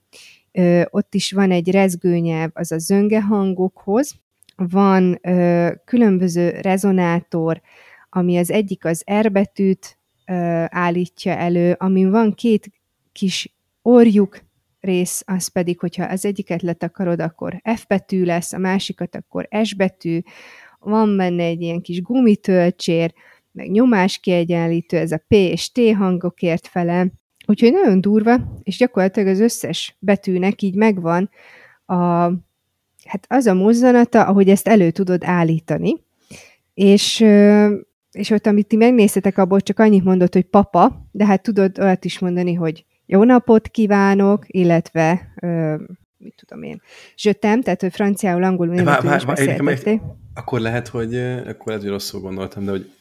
ott is van egy rezgőnyelv, az a zöngehangokhoz, van ö, különböző rezonátor, ami az egyik az R betűt ö, állítja elő, amin van két kis orjuk rész, az pedig, hogyha az egyiket letakarod, akkor F betű lesz, a másikat akkor S betű, van benne egy ilyen kis gumitölcsér, meg nyomás-kiegyenlítő, ez a P és T hangokért fele, úgyhogy nagyon durva, és gyakorlatilag az összes betűnek így megvan a, hát az a mozzanata, ahogy ezt elő tudod állítani, és és ott, amit ti megnéztetek, abból csak annyit mondott, hogy papa, de hát tudod olyat is mondani, hogy jó napot kívánok, illetve ö, mit tudom én, zsötem, tehát hogy franciául, angolul, németül. Akkor lehet, hogy akkor lehet, hogy rosszul gondoltam, de hogy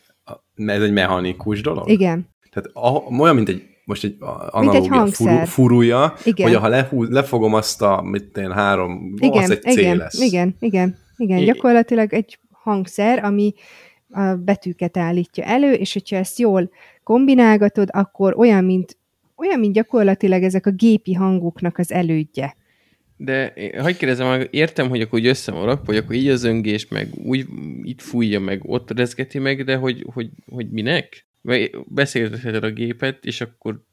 ez egy mechanikus dolog? Igen. Tehát a, olyan, mint egy most egy analógia furu, furúja, igen. hogy ha lehúz, lefogom azt a, mit én, három, igen, az egy cél igen, lesz. Igen, igen, igen. I- Gyakorlatilag egy hangszer, ami a betűket állítja elő, és hogyha ezt jól kombinálgatod, akkor olyan, mint olyan, mint gyakorlatilag ezek a gépi hangoknak az elődje. De hagyj kérdezem, értem, hogy akkor úgy össze van rakva, hogy akkor így az öngés, meg úgy itt fújja, meg ott rezgeti meg, de hogy, hogy, hogy minek? Beszélteted a gépet, és akkor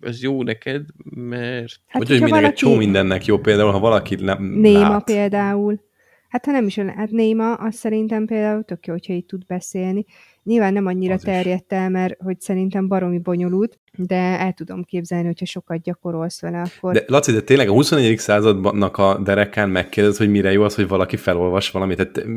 ez jó neked, mert... Hát, hogy, hogy mindenki valaki... csó mindennek jó, például, ha valaki nem Néma lát. például. Hát ha nem is hát Néma, az szerintem például tök jó, hogyha így tud beszélni. Nyilván nem annyira az terjedt el, mert hogy szerintem baromi bonyolult, de el tudom képzelni, hogyha sokat gyakorolsz vele, akkor... De Laci, de tényleg a 21. századnak a derekán megkérdez, hogy mire jó az, hogy valaki felolvas valamit, tehát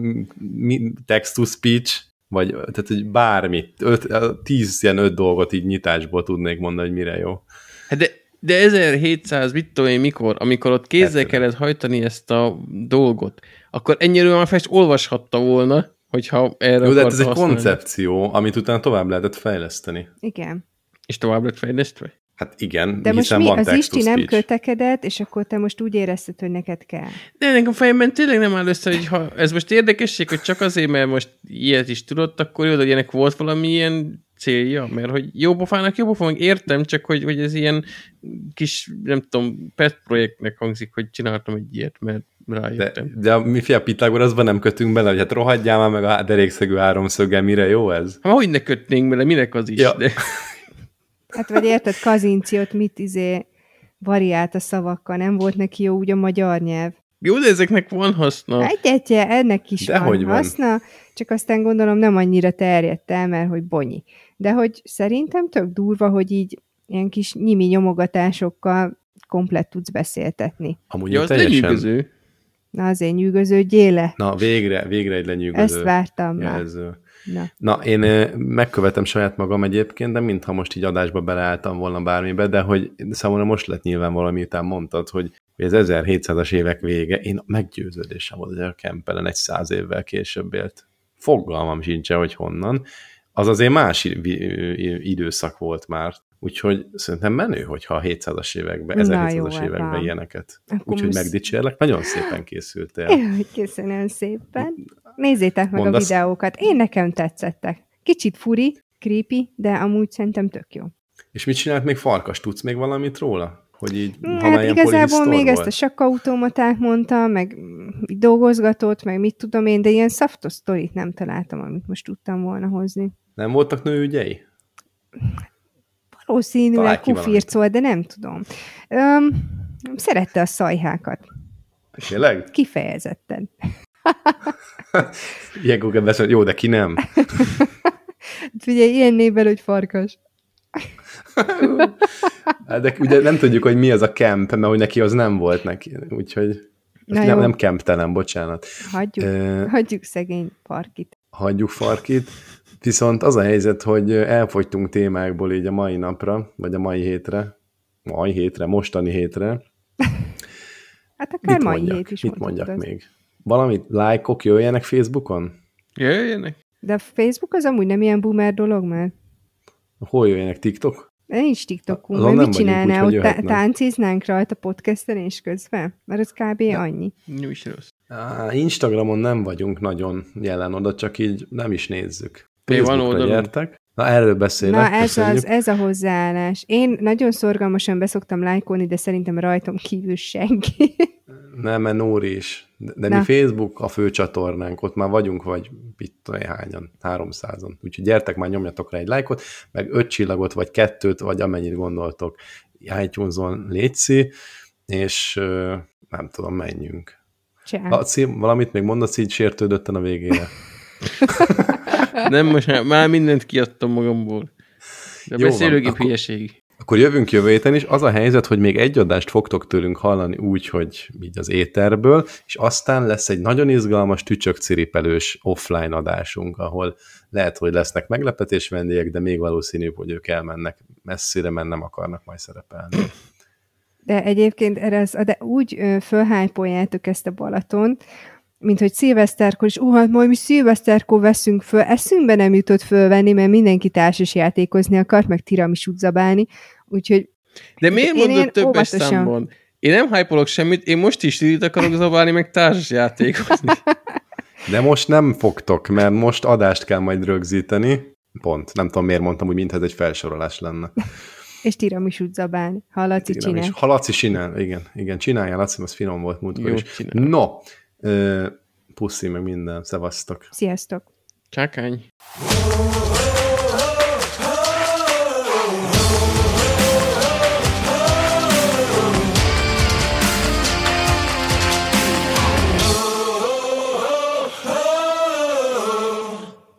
text-to-speech, vagy tehát, hogy bármi, öt, tíz ilyen öt dolgot így nyitásból tudnék mondani, hogy mire jó. Hát de, de 1700, mit tudom én, mikor, amikor ott kézzel kellett hajtani ezt a dolgot, akkor ennyire már fest olvashatta volna, hogyha erre Jó, de hát ez egy koncepció, amit utána tovább lehetett fejleszteni. Igen. És tovább lett fejlesztve? Hát igen, De most mi, van az Isti nem kötekedett, és akkor te most úgy érezted, hogy neked kell. De ennek a fejemben tényleg nem áll össze, hogy ha ez most érdekesség, hogy csak azért, mert most ilyet is tudott, akkor jó, hogy ennek volt valami ilyen célja, mert hogy jó pofának jó pofának értem, csak hogy, hogy ez ilyen kis, nem tudom, pet projektnek hangzik, hogy csináltam egy ilyet, mert rájöttem. De, de a mi fia Pitagoraszban nem kötünk bele, hogy hát rohadjál már meg a derékszegű háromszöggel, mire jó ez? Hát hogy ne kötnénk bele, minek az is? Ja. De... Hát vagy érted, Kazinciót mit izé variált a szavakkal, nem volt neki jó úgy a magyar nyelv. Jó, de ezeknek van haszna. Egyetje, ennek is de van hogy haszna, van? csak aztán gondolom nem annyira terjedt el, mert hogy bonyi. De hogy szerintem tök durva, hogy így ilyen kis nyimi nyomogatásokkal komplet tudsz beszéltetni. Amúgy ja, az teljesen... Na azért nyűgöző gyéle. Na végre, végre egy lenyűgöző Ezt vártam jelző. már. Na. Na, én megkövetem saját magam egyébként, de mintha most így adásba beleálltam volna bármibe, de hogy számomra most lett nyilván valami után mondtad, hogy, hogy az 1700-as évek vége, én meggyőződésem volt, hogy a Kempelen egy száz évvel később élt. Fogalmam sincsen, hogy honnan. Az azért más időszak volt már. Úgyhogy szerintem menő, hogyha a 700-as években, 1700-as években ilyeneket. Úgyhogy most... megdicsérlek, nagyon szépen készültél. Köszönöm szépen. Nézzétek meg Mondasz... a videókat. Én nekem tetszettek. Kicsit furi, creepy, de amúgy szerintem tök jó. És mit csinált még Farkas? Tudsz még valamit róla? Hogy így, hát igazából még volt? ezt a sakkautomatát mondta, meg dolgozgatott, meg mit tudom én, de ilyen szaftos sztorit nem találtam, amit most tudtam volna hozni. Nem voltak nőügyei? Valószínűleg kufircol, de nem tudom. Um, szerette a szajhákat. Tényleg? Kifejezetten. Ilyen Google beszél, jó, de ki nem? Ugye ilyen névvel, hogy farkas. Hát de ugye nem tudjuk, hogy mi az a camp, mert hogy neki az nem volt neki, úgyhogy Na nem, nem camptelen, bocsánat. Hagyjuk, uh, hagyjuk szegény Farkit. Hagyjuk Farkit. Viszont az a helyzet, hogy elfogytunk témákból így a mai napra, vagy a mai hétre, mai hétre, mostani hétre. hát akár mit mai mondjak? hét is Mit mondjak az. még? Valamit, lájkok jöjjenek Facebookon? Jöjjenek. De a Facebook az amúgy nem ilyen boomer dolog már? Hol jöjjenek? TikTok? Nincs TikTokunk, mert mit csinálnál? Ott tá- tánciznánk rajta podcastelés közben? Mert ez kb. Ja. annyi. Nincs rossz. Instagramon nem vagyunk nagyon jelen oda, csak így nem is nézzük. Facebookra gyertek. Na, erről beszélek. Na, ez, az, ez a hozzáállás. Én nagyon szorgalmasan beszoktam lájkolni, de szerintem rajtam kívül senki. Nem, mert Nóri is. De, de mi Facebook a fő csatornánk, ott már vagyunk, vagy tudom hányan, 300-on. Úgyhogy gyertek már, nyomjatok rá egy lájkot, meg öt csillagot, vagy kettőt, vagy amennyit gondoltok. iTunes-on létszi, és nem tudom, menjünk. Laci, valamit még mondasz így sértődötten a végére? nem, most már mindent kiadtam magamból. De Jó beszélőgép van, hülyeség. Akkor jövünk jövő héten is. Az a helyzet, hogy még egy adást fogtok tőlünk hallani úgy, hogy így az éterből, és aztán lesz egy nagyon izgalmas tücsökciripelős offline adásunk, ahol lehet, hogy lesznek meglepetés vendégek, de még valószínűbb, hogy ők elmennek messzire, mert nem akarnak majd szerepelni. De egyébként erre az, de úgy fölhájpoljátok ezt a Balatont, mint hogy szilveszterkor, és uh, majd mi szilveszterkor veszünk föl, eszünkbe nem jutott fölvenni, mert mindenki társas játékozni akart, meg tiramisút zabálni, úgyhogy De miért mondod többes óvatosan... számban? Én nem hype semmit, én most is tirit akarok zabálni, meg társas játékozni. De most nem fogtok, mert most adást kell majd rögzíteni. Pont. Nem tudom, miért mondtam, hogy mintha ez egy felsorolás lenne. És tiramisú zabán, ha Laci Tiramis. csinál. Ha Laci csinál, igen, igen, csinálja, Laci, az finom volt múltkor Jó is. csinál. No, puszi meg minden, szevasztok. Sziasztok! Csákány.